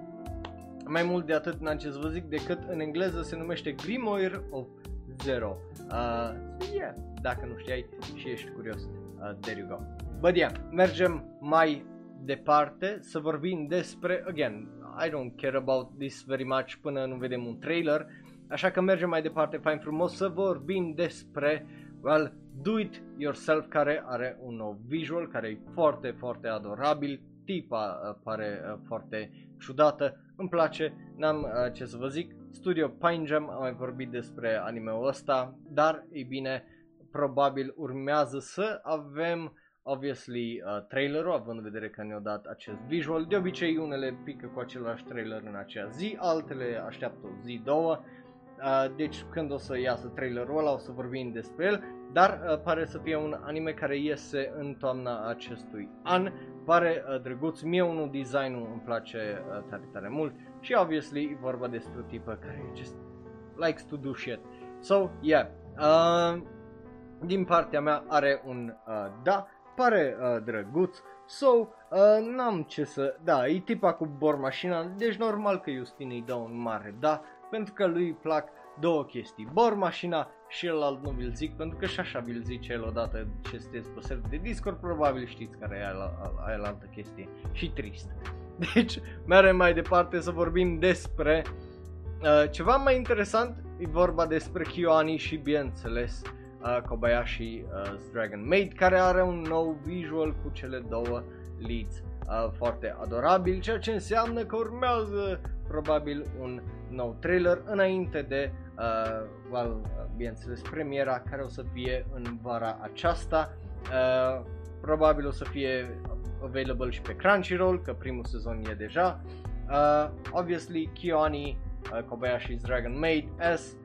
mai mult de atât n-am ce să vă zic decât în engleză se numește Grimoire of Zero. Uh, so yeah, dacă nu știai și ești curios, uh, there you go. But yeah, mergem mai departe să vorbim despre, again, I don't care about this very much până nu vedem un trailer, așa că mergem mai departe, fain frumos, să vorbim despre, well, Do It Yourself care are un nou visual care e foarte, foarte adorabil, tipa uh, pare uh, foarte ciudată, îmi place, n-am uh, ce să vă zic, Studio Pine Jam am mai vorbit despre anime-ul ăsta, dar e bine, probabil urmează să avem obviously uh, trailerul, având în vedere că ne-au dat acest visual. De obicei unele pică cu același trailer în acea zi, altele așteaptă o zi, două. Uh, deci când o să iasă trailerul ăla o să vorbim despre el, dar uh, pare să fie un anime care iese în toamna acestui an. Pare uh, drăguț, mie unul designul îmi place uh, tare tare mult. Și obviously e vorba despre o tipă care just likes to do shit. So, yeah, uh, din partea mea are un uh, da, pare uh, drăguț, so, uh, n-am ce să, da, e tipa cu bor mașina, deci normal că Justin îi dă un mare da, pentru că lui îi plac două chestii, bor mașina și alt nu vi-l zic, pentru că și așa vi-l zice el odată ce sunteți pe server de Discord, probabil știți care e aia la altă chestie și trist. Deci, mergem mai departe să vorbim despre uh, ceva mai interesant, e vorba despre Kyoani și bineînțeles uh, Kobayashi uh, Dragon Maid, care are un nou visual cu cele două leads uh, foarte adorabil, ceea ce înseamnă că urmează probabil un nou trailer înainte de, uh, well, bineînțeles, premiera care o să fie în vara aceasta. Uh, probabil o să fie available și pe Crunchyroll, că primul sezon e deja. Uh, obviously, Kyoani, uh, Kobayashi's Dragon Maid, S.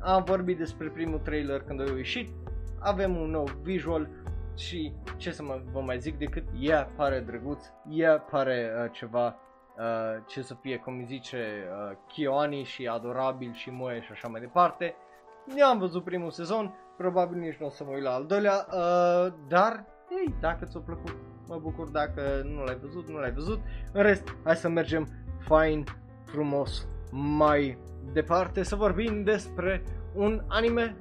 Am vorbit despre primul trailer când a ieșit. Avem un nou visual și ce să mă, vă mai zic decât ea pare drăguț, ea pare uh, ceva uh, ce să fie, cum îi zice, uh, Kioani și adorabil și moe și așa mai departe. Eu am văzut primul sezon, probabil nici nu o să mă uit la al doilea, uh, dar, ei, dacă ți-a plăcut, mă bucur dacă nu l-ai văzut, nu l-ai văzut. În rest, hai să mergem fain, frumos, mai departe să vorbim despre un anime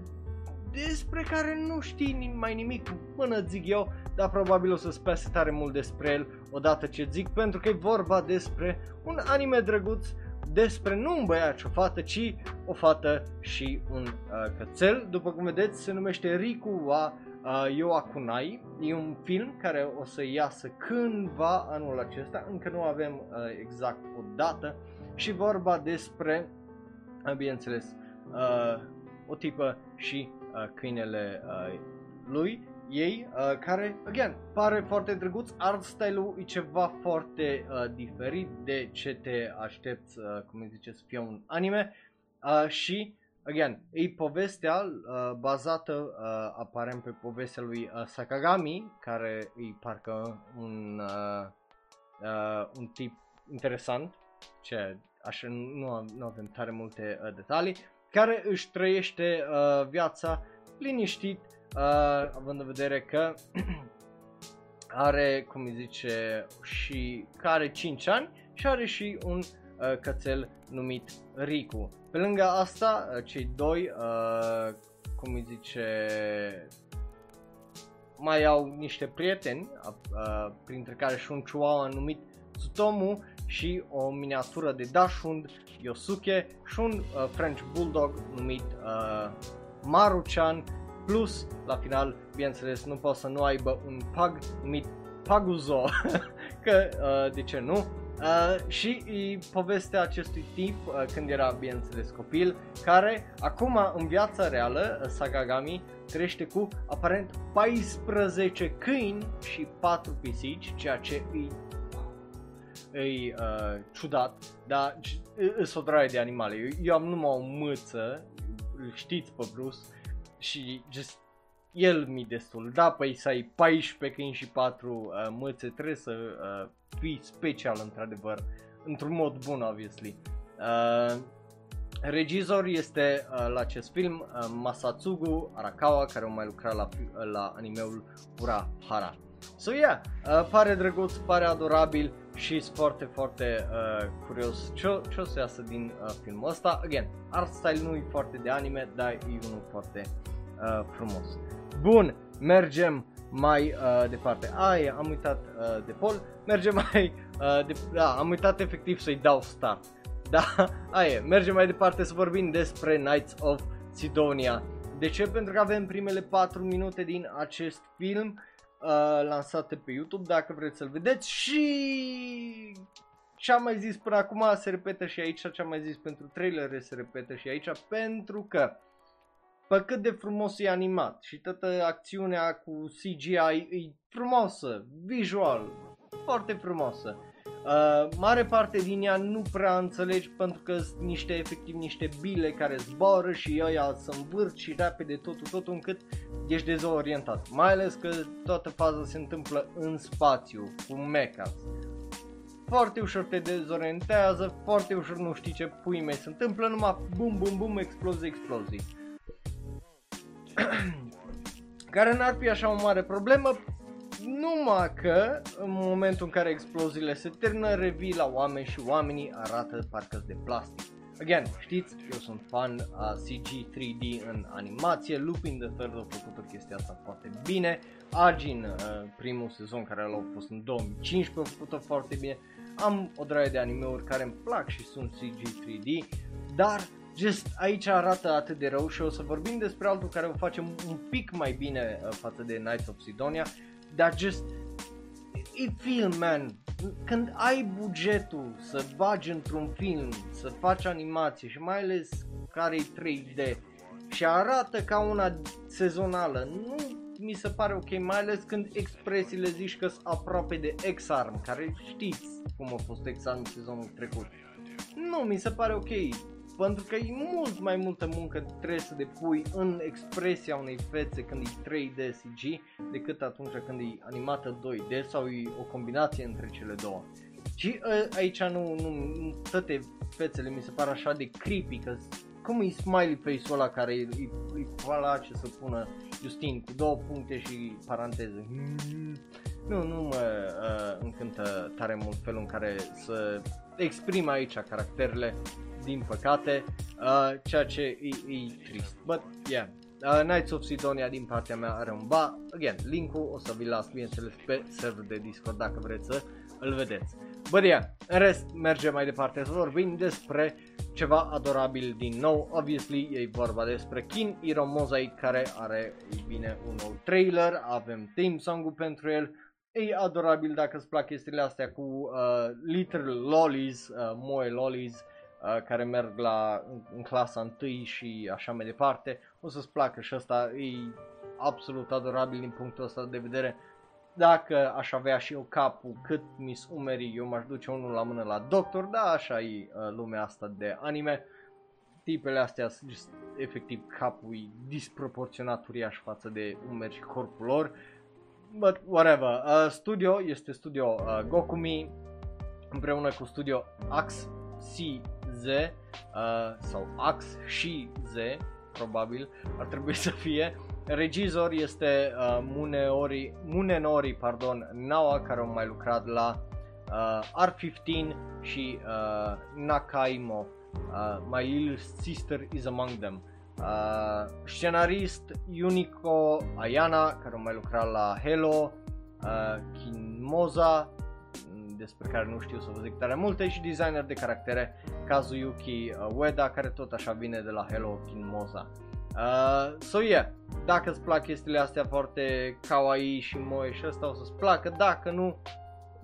despre care nu știi mai nimic până zic eu, dar probabil o să spese tare mult despre el odată ce zic, pentru că e vorba despre un anime drăguț despre nu un băiat și o fată, ci o fată și un uh, cățel. După cum vedeți, se numește Riku wa uh, Yoakunai. E un film care o să iasă cândva anul acesta, încă nu avem uh, exact o dată și vorba despre, uh, bineînțeles, uh, o tipă și uh, câinele uh, lui ei, uh, care, again, pare foarte drăguț, art style-ul e ceva foarte uh, diferit de ce te aștepți, uh, cum îi zice, să fie un anime. Uh, și, again, e povestea uh, bazată uh, aparent pe povestea lui uh, Sakagami, care e parcă un, uh, uh, un tip interesant, ce așa nu, nu avem tare multe uh, detalii, care își trăiește uh, viața liniștit uh, având în vedere că are, cum îi zice, și care 5 ani și are și un uh, cățel numit Riku. Pe lângă asta, uh, cei doi, uh, cum îi zice, mai au niște prieteni, uh, printre care și un chihuahua numit Tsutomu și o miniatură de Dachshund, Yosuke și un uh, French Bulldog numit uh, Maruchan Plus, la final, bineînțeles, nu poți să nu aibă un pug numit Paguzo, că uh, de ce nu? Uh, și e povestea acestui tip uh, când era, bineînțeles, copil, care acum în viața reală, uh, Sagagami, trăiește cu aparent 14 câini și 4 pisici, ceea ce e, e uh, ciudat, dar sunt o draie de animale. Eu, eu am numai o mâță, știți pe Bruce, și just el mi destul. Da, păi să ai 14 câini și 4 uh, mățe, trebuie să uh, fii special într-adevăr, într-un mod bun, obviously. Uh, regizor este uh, la acest film uh, Masatsugu Arakawa, care a mai lucrat la, la animeul Urahara. So yeah, uh, pare drăguț, pare adorabil și sunt foarte, foarte uh, curios ce, ce o să iasă din uh, filmul ăsta. Again, art style nu e foarte de anime, dar e unul foarte uh, frumos. Bun, mergem mai uh, departe. Ai, am uitat uh, de Paul. Mergem mai, uh, de, da, am uitat efectiv să-i dau start. Da, aia, mergem mai departe să vorbim despre Knights of Sidonia. De ce? Pentru că avem primele 4 minute din acest film uh, lansate pe YouTube, dacă vreți să-l vedeți și ce am mai zis până acum se repetă și aici, ce am mai zis pentru trailer se repetă și aici, pentru că pe cât de frumos e animat și toată acțiunea cu CGI e frumoasă, visual, foarte frumoasă. Uh, mare parte din ea nu prea înțelegi pentru că sunt niște efectiv niște bile care zboară și ăia să învârt și repede totul, totul încât ești dezorientat. Mai ales că toată faza se întâmplă în spațiu, cu mechas. Foarte ușor te dezorientează, foarte ușor nu știi ce pui mei se întâmplă, numai bum bum bum, explozii, explozii. care n-ar fi așa o mare problemă, numai că în momentul în care exploziile se termină, revii la oameni și oamenii arată parcă de plastic. Again, știți, eu sunt fan a CG 3D în animație, Lupin the Third a făcut o chestie asta foarte bine, Agin, uh, primul sezon care l-au fost în 2015, a făcut-o foarte bine, am o draie de anime-uri care îmi plac și sunt CG 3D, dar just aici arată atât de rău și o să vorbim despre altul care o face un pic mai bine uh, față de Knights of Sidonia, dar just e film, man. Când ai bugetul să bagi într-un film, să faci animație și mai ales care e 3D și arată ca una sezonală, nu mi se pare ok, mai ales când expresiile zici că sunt aproape de X-Arm, care știți cum a fost X-Arm sezonul trecut. Nu, mi se pare ok, pentru că e mult mai multă muncă trebuie să depui în expresia unei fețe când e 3D CG decât atunci când e animată 2D sau e o combinație între cele două. Și uh, aici nu, nu, nu, toate fețele mi se par așa de creepy, că cum e smiley face-ul ăla care îi, îi, îi place să pună Justin cu două puncte și paranteză. Nu, nu mă uh, încântă tare mult felul în care să exprimă aici caracterele, din păcate, uh, ceea ce e, e trist. But, yeah, Uh, Knights of Sidonia din partea mea are un ba, again, linkul o să vi-l las bineînțeles pe server de Discord dacă vreți să îl vedeți. Bă, yeah, în rest mergem mai departe să vorbim despre ceva adorabil din nou, obviously e vorba despre Kin Hiro Mosaic care are, e bine, un nou trailer, avem theme song-ul pentru el, e adorabil dacă îți plac chestiile astea cu uh, little lollies, uh, moe lollies, uh, care merg la, în, în clasa 1 și așa mai departe, o să-ți placă și asta e absolut adorabil din punctul ăsta de vedere. Dacă aș avea și eu capul cât mis umerii, eu m-aș duce unul la mână la doctor, da, așa e uh, lumea asta de anime. Tipele astea sunt just, efectiv capul e disproporționat uriaș față de umeri și corpul lor. But whatever, uh, studio este studio uh, Gokumi împreună cu studio Ax CZ uh, sau Ax și Z probabil ar trebui să fie. Regizor este uh, Muneori, Munenori pardon, Nawa care au mai lucrat la uh, R15 și uh, Nakaimo. Uh, My Little Sister is Among Them. Uh, scenarist Unico Ayana care au mai lucrat la Hello, uh, Kinmoza despre care nu știu să vă zic tare multe și designer de caractere Kazuyuki uh, Ueda care tot așa vine de la Hello Kinmoza. Uh, so yeah, dacă îți plac chestiile astea foarte kawaii și moe și asta o să-ți placă, dacă nu,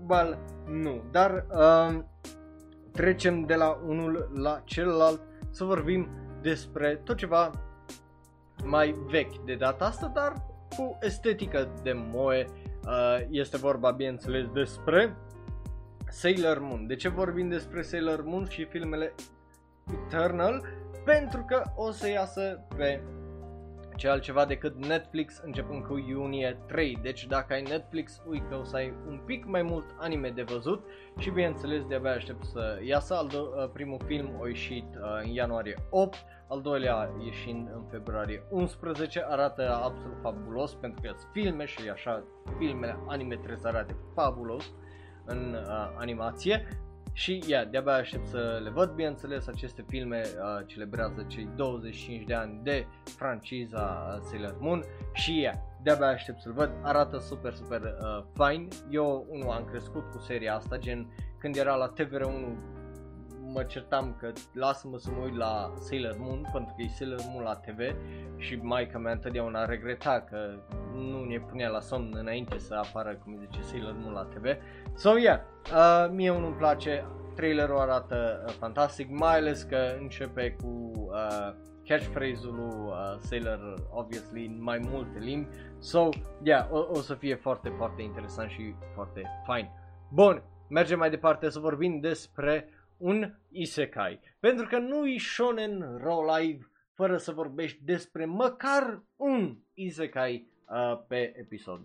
bal, nu. Dar uh, trecem de la unul la celălalt să vorbim despre tot ceva mai vechi de data asta, dar cu estetică de moe. Uh, este vorba, bineînțeles, despre Sailor Moon. De ce vorbim despre Sailor Moon și filmele Eternal? Pentru că o să iasă pe ce altceva decât Netflix începând cu iunie 3. Deci dacă ai Netflix, ui că o să ai un pic mai mult anime de văzut și bineînțeles de-abia aștept să iasă. Al do- uh, primul film a ieșit uh, în ianuarie 8, al doilea ieșind în februarie 11, arată absolut fabulos pentru că sunt filme și așa filmele anime trebuie să arate fabulos în uh, animație. Și, yeah, de-abia aștept să le văd, bineînțeles, aceste filme uh, celebrează cei 25 de ani de franciza uh, Sailor Moon. Și, yeah, de-abia aștept să-l văd, arată super, super uh, fine. Eu, unul, am crescut cu seria asta, gen, când era la TVR1 mă certam că lasă-mă să mă uit la Sailor Moon pentru că e Sailor Moon la TV și maica mea întotdeauna regreta că nu ne punea la somn înainte să apară, cum zice, Sailor Moon la TV. So, yeah, uh, mie unul îmi place, trailerul arată uh, fantastic, mai ales că începe cu uh, catchphrase-ul lui uh, Sailor, obviously, în mai multe limbi. So, yeah, o, o să fie foarte, foarte interesant și foarte fine. Bun, mergem mai departe să vorbim despre un isekai. Pentru că nu e shonen raw live fără să vorbești despre măcar un isekai uh, pe episod.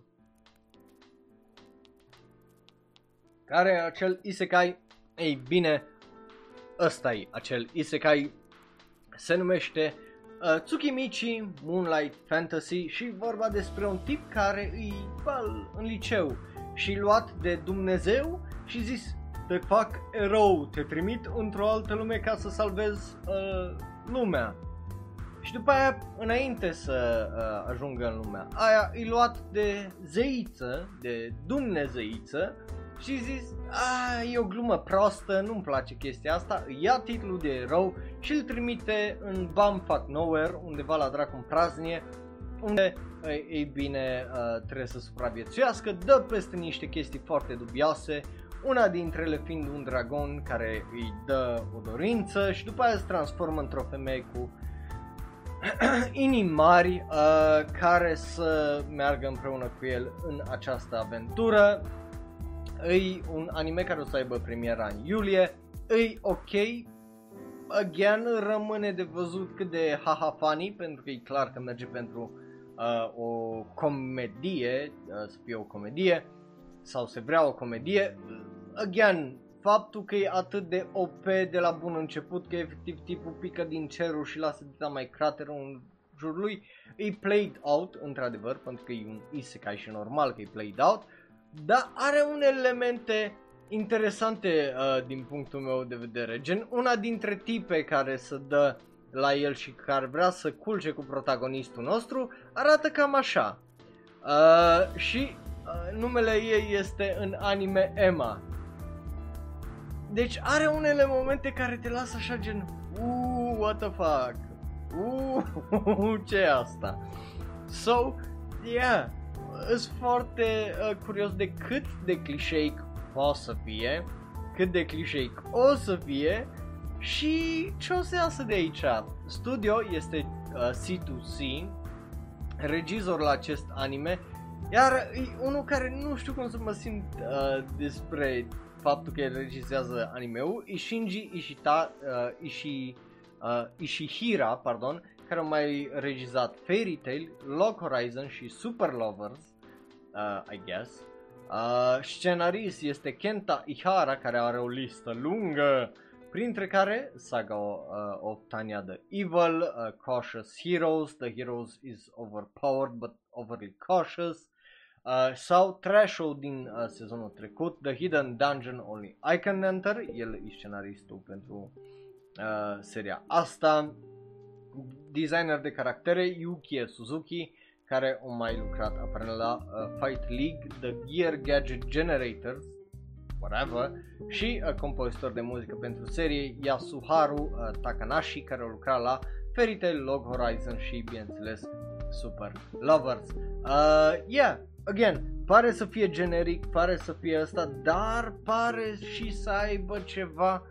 Care e acel isekai? Ei bine, ăsta e acel isekai. Se numește uh, Tsukimichi Moonlight Fantasy și vorba despre un tip care îi bal în liceu și luat de Dumnezeu și zis te fac erou, te trimit într-o altă lume ca să salvezi uh, lumea. Și după aia, înainte să uh, ajungă în lumea aia, e luat de zeiță, de dumnezeiță și zis, a, e o glumă prostă, nu-mi place chestia asta, ia titlul de erou și îl trimite în Bumfuck Nowhere, undeva la dracu în praznie, unde, ei bine, uh, trebuie să supraviețuiască, dă peste niște chestii foarte dubioase, una dintre ele fiind un dragon care îi dă o dorință și după aia se transformă într-o femeie cu inimi mari uh, care să meargă împreună cu el în această aventură. E un anime care o să aibă premiera în iulie, e ok, again rămâne de văzut cât de haha funny pentru că e clar că merge pentru uh, o comedie, uh, să fie o comedie sau se vrea o comedie, again faptul că e atât de OP de la bun început, că efectiv tipul pică din cerul și lasă de mai crateră în jurul lui, e played out, într-adevăr, pentru că e un isekai și normal că e played out, dar are unele elemente interesante uh, din punctul meu de vedere. Gen, una dintre tipe care să dă la el și care vrea să culce cu protagonistul nostru arată cam așa. Uh, și uh, numele ei este în anime Emma. Deci are unele momente care te lasă așa gen, uh, what the fuck, uh, ce e asta? So, yeah, sunt foarte uh, curios de cât de clișeic poate să fie, cât de clișeic o să fie și ce o să iasă de aici. Studio este uh, C2C, regizor la acest anime, iar e unul care nu știu cum să mă simt uh, despre faptul că el regizează anime-ul, e Shinji Ishita, uh, Ishi, uh, Ishihira, pardon, care a mai regizat Fairy Tail, Log Horizon și Super Lovers, uh, I guess. Uh, scenarist este Kenta Ihara, care are o listă lungă, printre care saga uh, of Tanya the Evil, uh, Cautious Heroes, The Heroes is Overpowered but Overly Cautious, uh, sau trash din uh, sezonul trecut, The Hidden Dungeon Only I Can Enter, el e scenaristul pentru uh, seria asta, designer de caractere Yuki Suzuki, care au mai lucrat aparent la uh, Fight League, The Gear Gadget Generators, whatever, și uh, compozitor de muzică pentru serie Yasuharu uh, Takanashi, care a lucrat la Fairy Tail, Log Horizon și, bineînțeles, Super Lovers. Uh, yeah, again, pare să fie generic, pare să fie asta, dar pare și să aibă ceva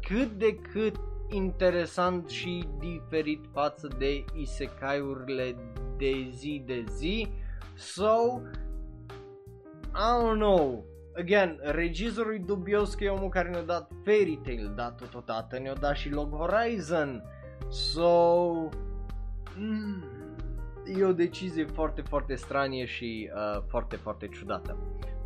cât de cât interesant și diferit față de isekai-urile de zi de zi. So, I don't know. Again, regizorul e dubios că e omul care ne-a dat Fairy Tail, dar totodată ne-a dat și Log Horizon. So, mm, e o decizie foarte, foarte stranie și uh, foarte, foarte ciudată.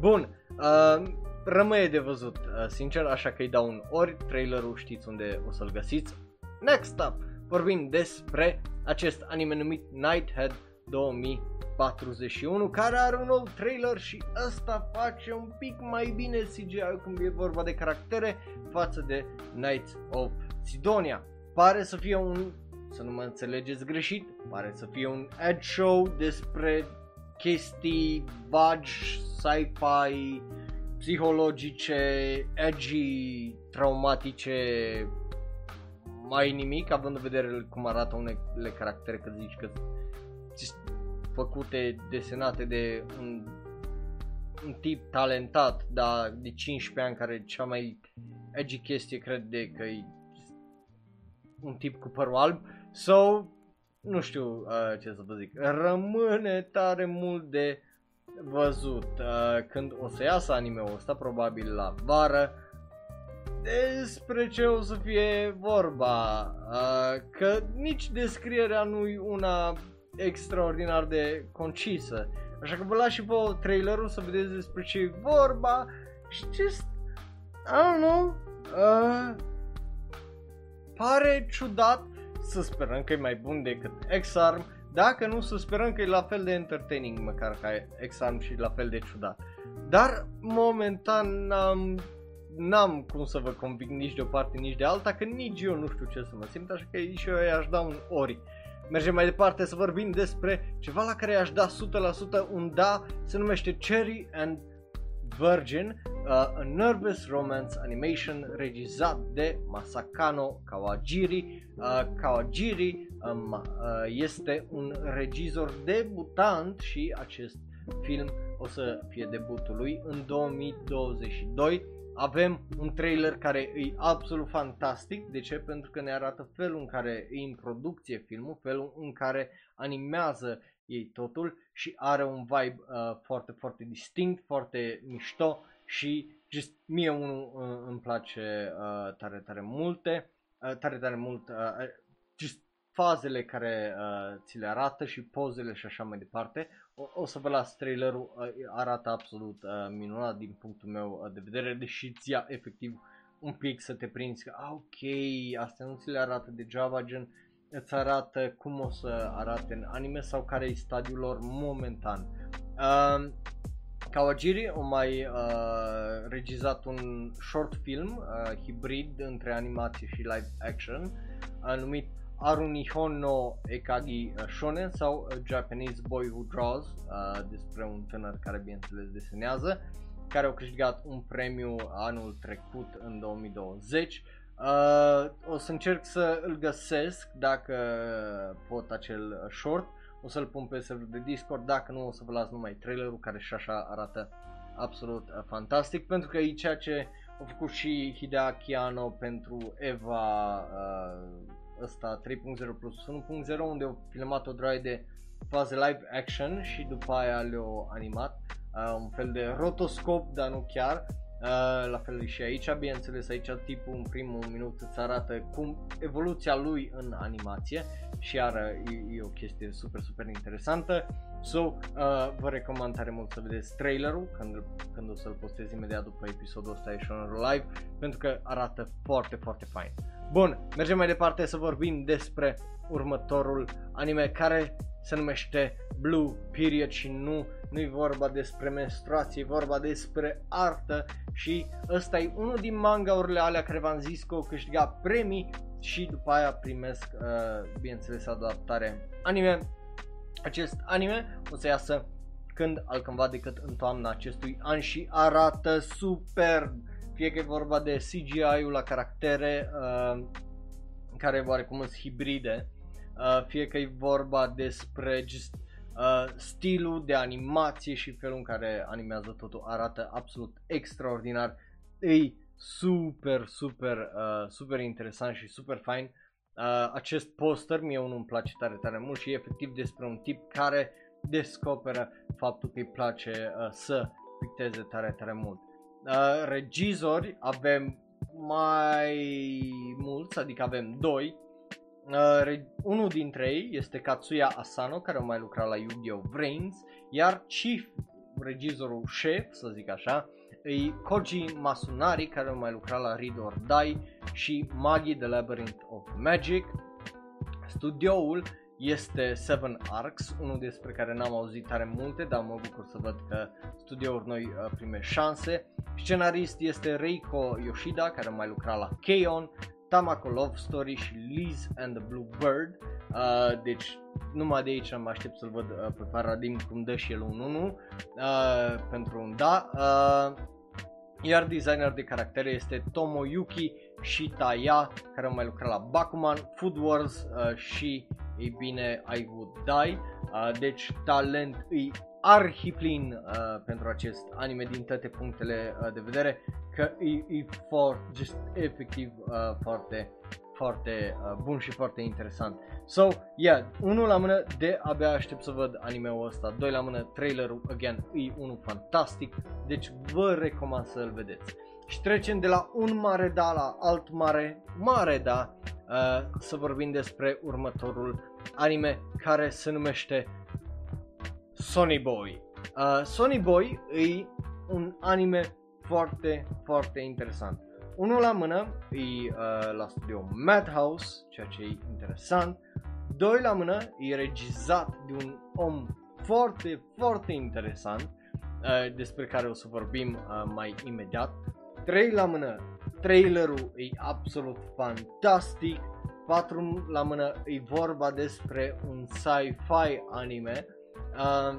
Bun, uh, rămâne de văzut, uh, sincer, așa că îi dau un ori, trailerul știți unde o să-l găsiți. Next up, vorbim despre acest anime numit Nighthead 2041, care are un nou trailer și ăsta face un pic mai bine CGI când e vorba de caractere față de Knights of Sidonia. Pare să fie un, să nu mă înțelegeți greșit, pare să fie un edge show despre chestii vagi, sci-fi, psihologice, edgy, traumatice, mai nimic, având în vedere cum arată unele caractere, că zici că făcute, desenate de un, un tip talentat, dar de 15 ani, care cea mai edgy chestie cred de că e un tip cu părul alb. So, nu știu uh, ce să vă zic. Rămâne tare mult de văzut uh, când o să iasă anime-ul ăsta, probabil la vară, despre ce o să fie vorba, uh, că nici descrierea nu e una extraordinar de concisă. Așa că vă las și pe trailerul să vedeți despre ce e vorba și just, I don't know, uh, pare ciudat să sperăm că e mai bun decât X-Arm, dacă nu să sperăm că e la fel de entertaining măcar ca X-Arm și la fel de ciudat. Dar momentan n-am, n-am cum să vă conving nici de o parte, nici de alta, că nici eu nu știu ce să mă simt, așa că și eu i-aș da un ori. Mergem mai departe să vorbim despre ceva la care i-aș da 100% un da, se numește Cherry and Virgin, uh, a nervous romance animation regizat de Masakano Kawajiri. Uh, Kawajiri um, uh, este un regizor debutant și acest film o să fie debutul lui în 2022 avem un trailer care e absolut fantastic. De ce? Pentru că ne arată felul în care e în producție filmul, felul în care animează ei totul și are un vibe uh, foarte, foarte distinct, foarte mișto și just mie unul uh, îmi place uh, tare, tare multe, uh, tare, tare mult, uh, just fazele care uh, ți le arată și pozele și așa mai departe. O, o să vă las trailerul, uh, arată absolut uh, minunat din punctul meu uh, de vedere, deși ți ia efectiv un pic să te prinzi că, ah, ok, astea nu ți le arată degeaba, gen, îți arată cum o să arate în anime sau care e stadiul lor momentan. Uh, Kawajiri a mai uh, regizat un short film uh, hibrid între animație și live action uh, numit Arunihon no Ekagi uh, Shonen sau uh, Japanese Boy Who Draws uh, despre un tânăr care bineînțeles desenează care au câștigat un premiu anul trecut în 2020 Uh, o să încerc să îl găsesc dacă pot acel short. O să-l pun pe serverul de Discord, dacă nu o să vă las numai trailerul care și așa arată absolut uh, fantastic. Pentru că e ceea ce a făcut și Hideaki Anno pentru Eva uh, ăsta 3.0 plus 1.0 unde au filmat o droaie de faze live action și după aia le-au animat. Uh, un fel de rotoscop, dar nu chiar Uh, la fel și aici, bineînțeles, aici tipul în primul minut îți arată cum evoluția lui în animație și iar e, e o chestie super, super interesantă. So, uh, vă recomand tare mult să vedeți trailerul când, când o să-l postez imediat după episodul ăsta și live pentru că arată foarte, foarte fain. Bun, mergem mai departe să vorbim despre următorul anime care se numește Blue Period și nu nu e vorba despre menstruație, e vorba despre artă și ăsta e unul din mangaurile alea care v-am zis că au câștigat premii și după aia primesc, uh, bineînțeles, adaptare anime. Acest anime o să iasă când altcândva decât în toamna acestui an și arată superb. Fie că e vorba de CGI-ul la caractere uh, care oarecum sunt hibride, uh, fie că e vorba despre just Uh, stilul de animație și felul în care animează totul arată absolut extraordinar. E super, super, uh, super interesant și super fain. Uh, acest poster mie unul îmi place tare, tare mult și e efectiv despre un tip care descoperă faptul că îi place uh, să picteze tare, tare mult. Uh, regizori avem mai mulți, adică avem doi, Uh, unul dintre ei este Katsuya Asano, care a mai lucrat la Yu-Gi-Oh! Brains, iar chief, regizorul șef, să zic așa, e Koji Masunari, care a mai lucrat la Read or Die și Magi The Labyrinth of Magic. Studioul este Seven Arcs, unul despre care n-am auzit tare multe, dar mă bucur să văd că studioul noi uh, prime șanse. Scenarist este Reiko Yoshida, care a mai lucrat la Keon, Tamako Love Story și Liz and the Blue Bird. Uh, deci numai de aici mă aștept să-l văd uh, pe Paradigm cum dă și el un 1 uh, pentru un da. Uh, iar designer de caractere este Tomoyuki Shitaya, care a mai lucrat la Bakuman, Food Wars uh, și, ei bine, I Would Die. Uh, deci talent îi arhiplin uh, pentru acest anime din toate punctele uh, de vedere că e, e for, just efectiv uh, foarte, foarte uh, bun și foarte interesant. So, yeah, unul la mână, de abia aștept să văd anime-ul ăsta, doi la mână, trailerul, again, e unul fantastic, deci vă recomand să-l vedeți. Și trecem de la un mare da la alt mare, mare da, uh, să vorbim despre următorul anime care se numește Sony Boy. Uh, Sony Boy e un anime foarte, foarte interesant. Unul la mână e uh, la studio Madhouse, ceea ce e interesant. Doi la mână e regizat de un om foarte, foarte interesant, uh, despre care o să vorbim uh, mai imediat. Trei la mână, trailerul e absolut fantastic. Patru la mână e vorba despre un sci-fi anime. Uh,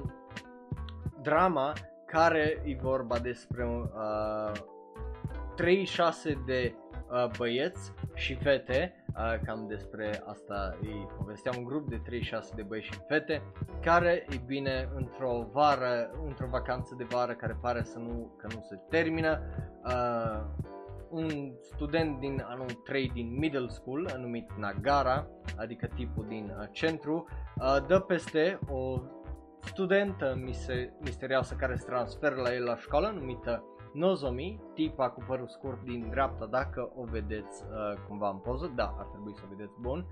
drama care e vorba despre uh, 36 de uh, băieți și fete, uh, cam despre asta îi povestea un grup de 36 de băieți și fete, care, e bine, într-o vară, într-o vacanță de vară care pare să nu, că nu se termină, uh, un student din anul 3 din middle school, numit Nagara, adică tipul din uh, centru, uh, dă peste o studentă misterioasă care se transferă la el la școală, numită Nozomi, tipa cu părul scurt din dreapta, dacă o vedeți uh, cumva în poză, da, ar trebui să o vedeți bun.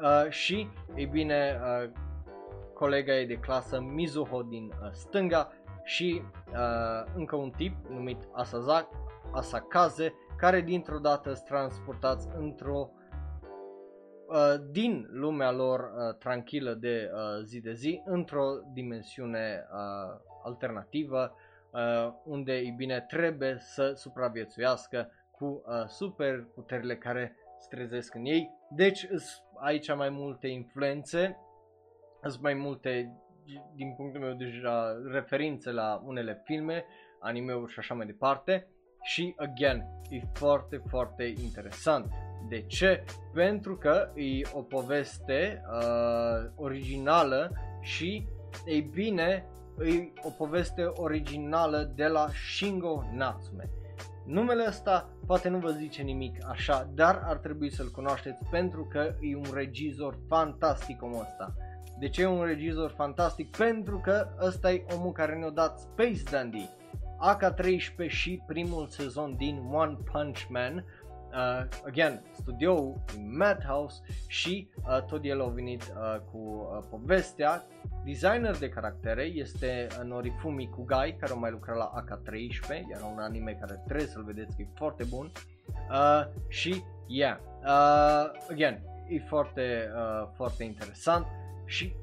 uh, și, ei bine, uh, colega ei de clasă Mizuho din uh, stânga și uh, încă un tip numit Asazak, Asakaze, care dintr-o dată sunt transportați într-o uh, din lumea lor uh, tranquilă de uh, zi de zi într-o dimensiune uh, alternativă uh, unde, ei bine, trebuie să supraviețuiască cu uh, super puterile care se trezesc în ei. Deci, aici mai multe influențe, sunt mai multe, din punctul meu deja, referințe la unele filme, anime-uri și așa mai departe. Și, again, e foarte, foarte interesant. De ce? Pentru că e o poveste uh, originală și, ei bine, e o poveste originală de la Shingo Natsume. Numele ăsta poate nu vă zice nimic așa, dar ar trebui să-l cunoașteți pentru că e un regizor fantastic omul ăsta. De ce e un regizor fantastic? Pentru că ăsta e omul care ne-a dat Space Dandy, AK-13 și primul sezon din One Punch Man, uh, again, studioul Madhouse și uh, tot el a venit uh, cu uh, povestea. Designer de caractere este uh, Norifumi Kugai, care a mai lucrat la AK-13, era un anime care trebuie să-l vedeți că e foarte bun. Uh, și, yeah, uh, again, e foarte, uh, foarte interesant și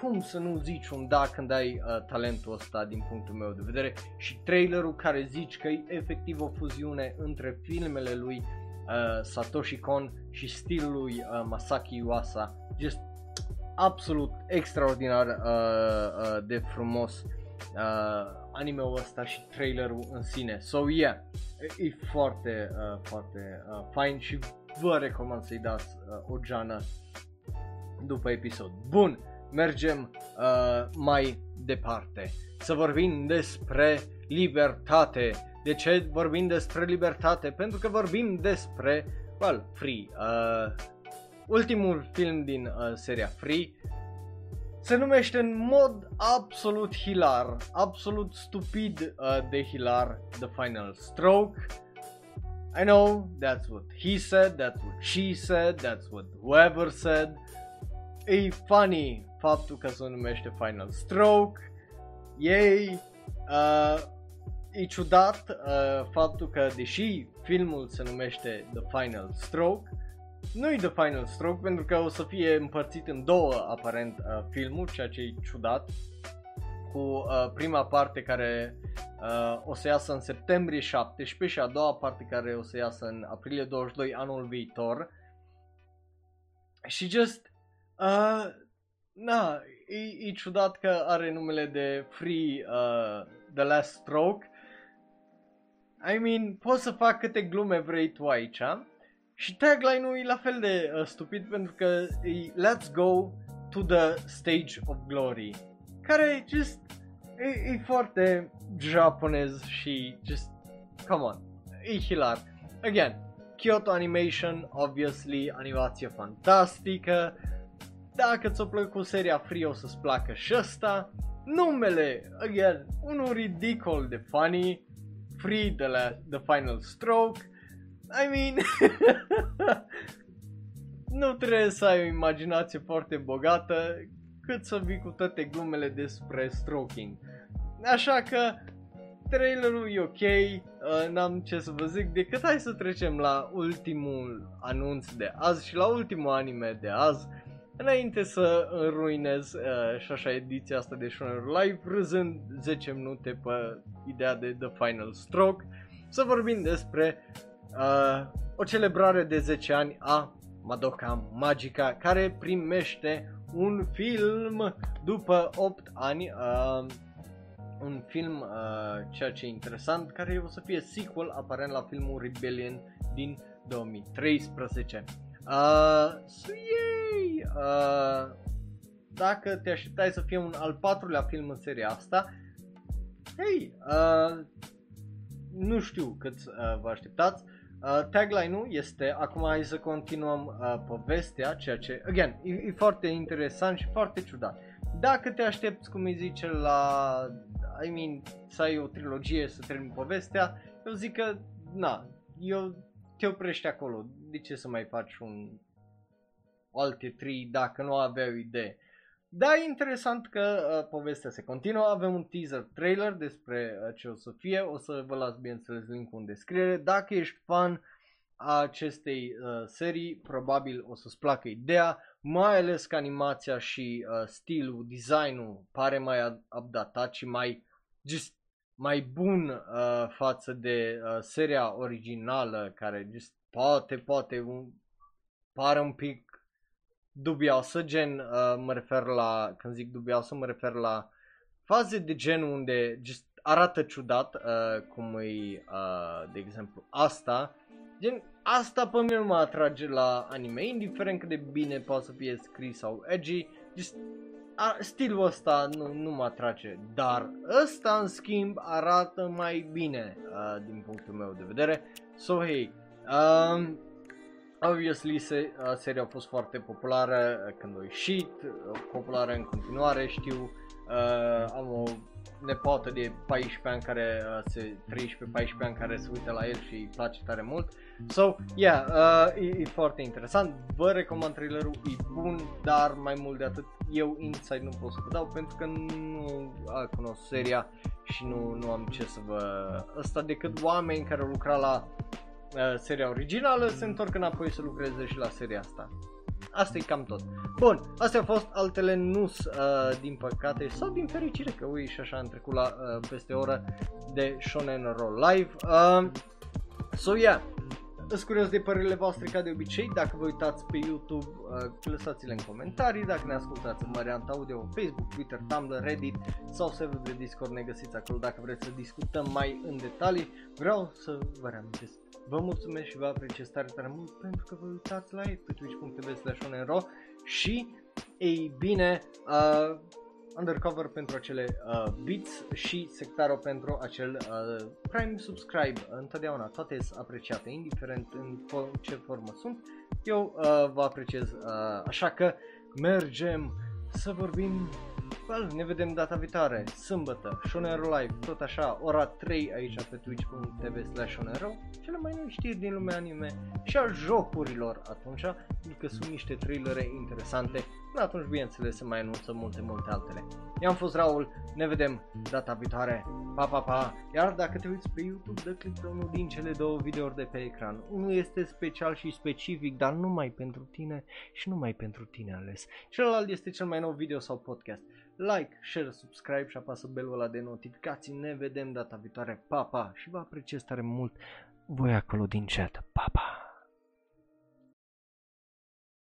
cum să nu zici un da când ai uh, talentul ăsta din punctul meu de vedere și trailerul care zici că e efectiv o fuziune între filmele lui uh, Satoshi Kon și stilul lui uh, Masaki Yuasa just absolut extraordinar uh, uh, de frumos uh, anime-ul ăsta și trailerul în sine so yeah e foarte uh, foarte uh, fain și vă recomand să-i dați uh, o geană după episod. Bun, mergem uh, mai departe. Să vorbim despre libertate. De ce vorbim despre libertate? Pentru că vorbim despre, well, Free. Uh, ultimul film din uh, seria Free se numește în mod absolut hilar, absolut stupid uh, de hilar The Final Stroke. I know, that's what he said, that's what she said, that's what whoever said. E funny faptul că se numește Final Stroke, ei, uh, e ciudat uh, faptul că deși filmul se numește The Final Stroke, nu e The Final Stroke pentru că o să fie împărțit în două aparent uh, filmul, ceea ce e ciudat, cu uh, prima parte care uh, o să iasă în septembrie 17 și a doua parte care o să iasă în aprilie 22 anul viitor. Și just uh, na, e, e ciudat că are numele de Free uh, The Last Stroke. I mean, poți să fac câte glume vrei tu aici. Și tagline-ul e la fel de uh, stupid pentru că e Let's go to the stage of glory. Care e just e, e foarte japonez și just come on. E hilar. Again, Kyoto Animation, obviously, animație fantastică, dacă ți-a plăcut seria Free o să-ți placă și ăsta. Numele, again, unul ridicol de funny, Free de la The Final Stroke. I mean, nu trebuie să ai o imaginație foarte bogată cât să vii cu toate glumele despre stroking. Așa că trailerul e ok, uh, n-am ce să vă zic decât hai să trecem la ultimul anunț de azi și la ultimul anime de azi înainte să ruinez uh, și așa ediția asta de Shonen Live, râzând 10 minute pe ideea de The Final Stroke, să vorbim despre uh, o celebrare de 10 ani a Madoka Magica, care primește un film după 8 ani, uh, un film, uh, ceea ce e interesant, care o să fie sequel aparent la filmul Rebellion din 2013. Uh, so yay! Uh, dacă te așteptai să fie un al patrulea film în seria asta, hei, uh, nu știu cât uh, vă așteptați. Uh, tagline-ul este, acum hai să continuăm uh, povestea, ceea ce, again, e, e foarte interesant și foarte ciudat. Dacă te aștepți, cum îi zice, la, I mean, să ai o trilogie, să termini povestea, eu zic că, na, eu te oprești acolo. De ce să mai faci un alte trei dacă nu aveau idee. Da, e interesant că uh, povestea se continuă, avem un teaser trailer despre uh, ce o să fie, o să vă las bineînțeles link în descriere. Dacă ești fan a acestei uh, serii, probabil o să-ți placă ideea, mai ales că animația și uh, stilul, designul pare mai updatat și mai just mai bun uh, față de uh, seria originală care just poate, poate un, pare un pic dubioasă, gen uh, mă refer la, când zic dubioasă, mă refer la faze de gen unde just arată ciudat, uh, cum e, uh, de exemplu, asta, gen asta pe mine nu mă atrage la anime, indiferent cât de bine poate să fie scris sau edgy, just a, stilul ăsta nu, nu mă atrage, dar ăsta în schimb arată mai bine uh, din punctul meu de vedere. So, hey, um, obviously se, uh, seria a fost foarte populară uh, când a ieșit, uh, populară în continuare, știu, uh, am o nepoată de 14 ani care uh, se 13-14 ani care se uită la el și îi place tare mult. So, yeah, uh, e, e foarte interesant. Vă recomand trailerul, e bun, dar mai mult de atât eu inside nu pot să vă dau pentru că nu uh, cunosc seria și nu, nu am ce să vă... Asta decât oameni care au lucrat la uh, seria originală se întorc înapoi să lucreze și la seria asta. Asta e cam tot. Bun, astea au fost altele nu uh, din păcate sau din fericire că ui și așa am trecut la uh, peste o oră de Shonen Roll Live. Uh, so yeah, sunt curios de părerile voastre ca de obicei, dacă vă uitați pe YouTube, uh, lăsați-le în comentarii, dacă ne ascultați în varianta audio, Facebook, Twitter, Tumblr, Reddit sau server de Discord ne găsiți acolo dacă vreți să discutăm mai în detalii. Vreau să vă reamintesc Vă mulțumesc și vă apreciez tare, tare mult pentru că vă uitați live pe twitch.tv slash și, ei bine, uh, Undercover pentru acele uh, beats și Sectaro pentru acel uh, Prime Subscribe. Întotdeauna toate sunt apreciate, indiferent în ce formă sunt. Eu uh, vă apreciez, uh, așa că mergem să vorbim Well, ne vedem data viitoare, sâmbătă, Shonero Live, tot așa, ora 3 aici pe twitch.tv slash Shonero, cele mai noi știri din lumea anime și a jocurilor atunci, adică sunt niște trailere interesante, până atunci bineînțeles să mai anunță multe, multe altele. Eu am fost Raul, ne vedem data viitoare, pa, pa, pa, iar dacă te uiți pe YouTube, dă click pe unul din cele două videouri de pe ecran. Unul este special și specific, dar numai pentru tine și numai pentru tine ales. Celălalt este cel mai nou video sau podcast like, share, subscribe și apasă belul ăla de notificații. Ne vedem data viitoare. Pa, pa! Și vă apreciez tare mult voi acolo din chat.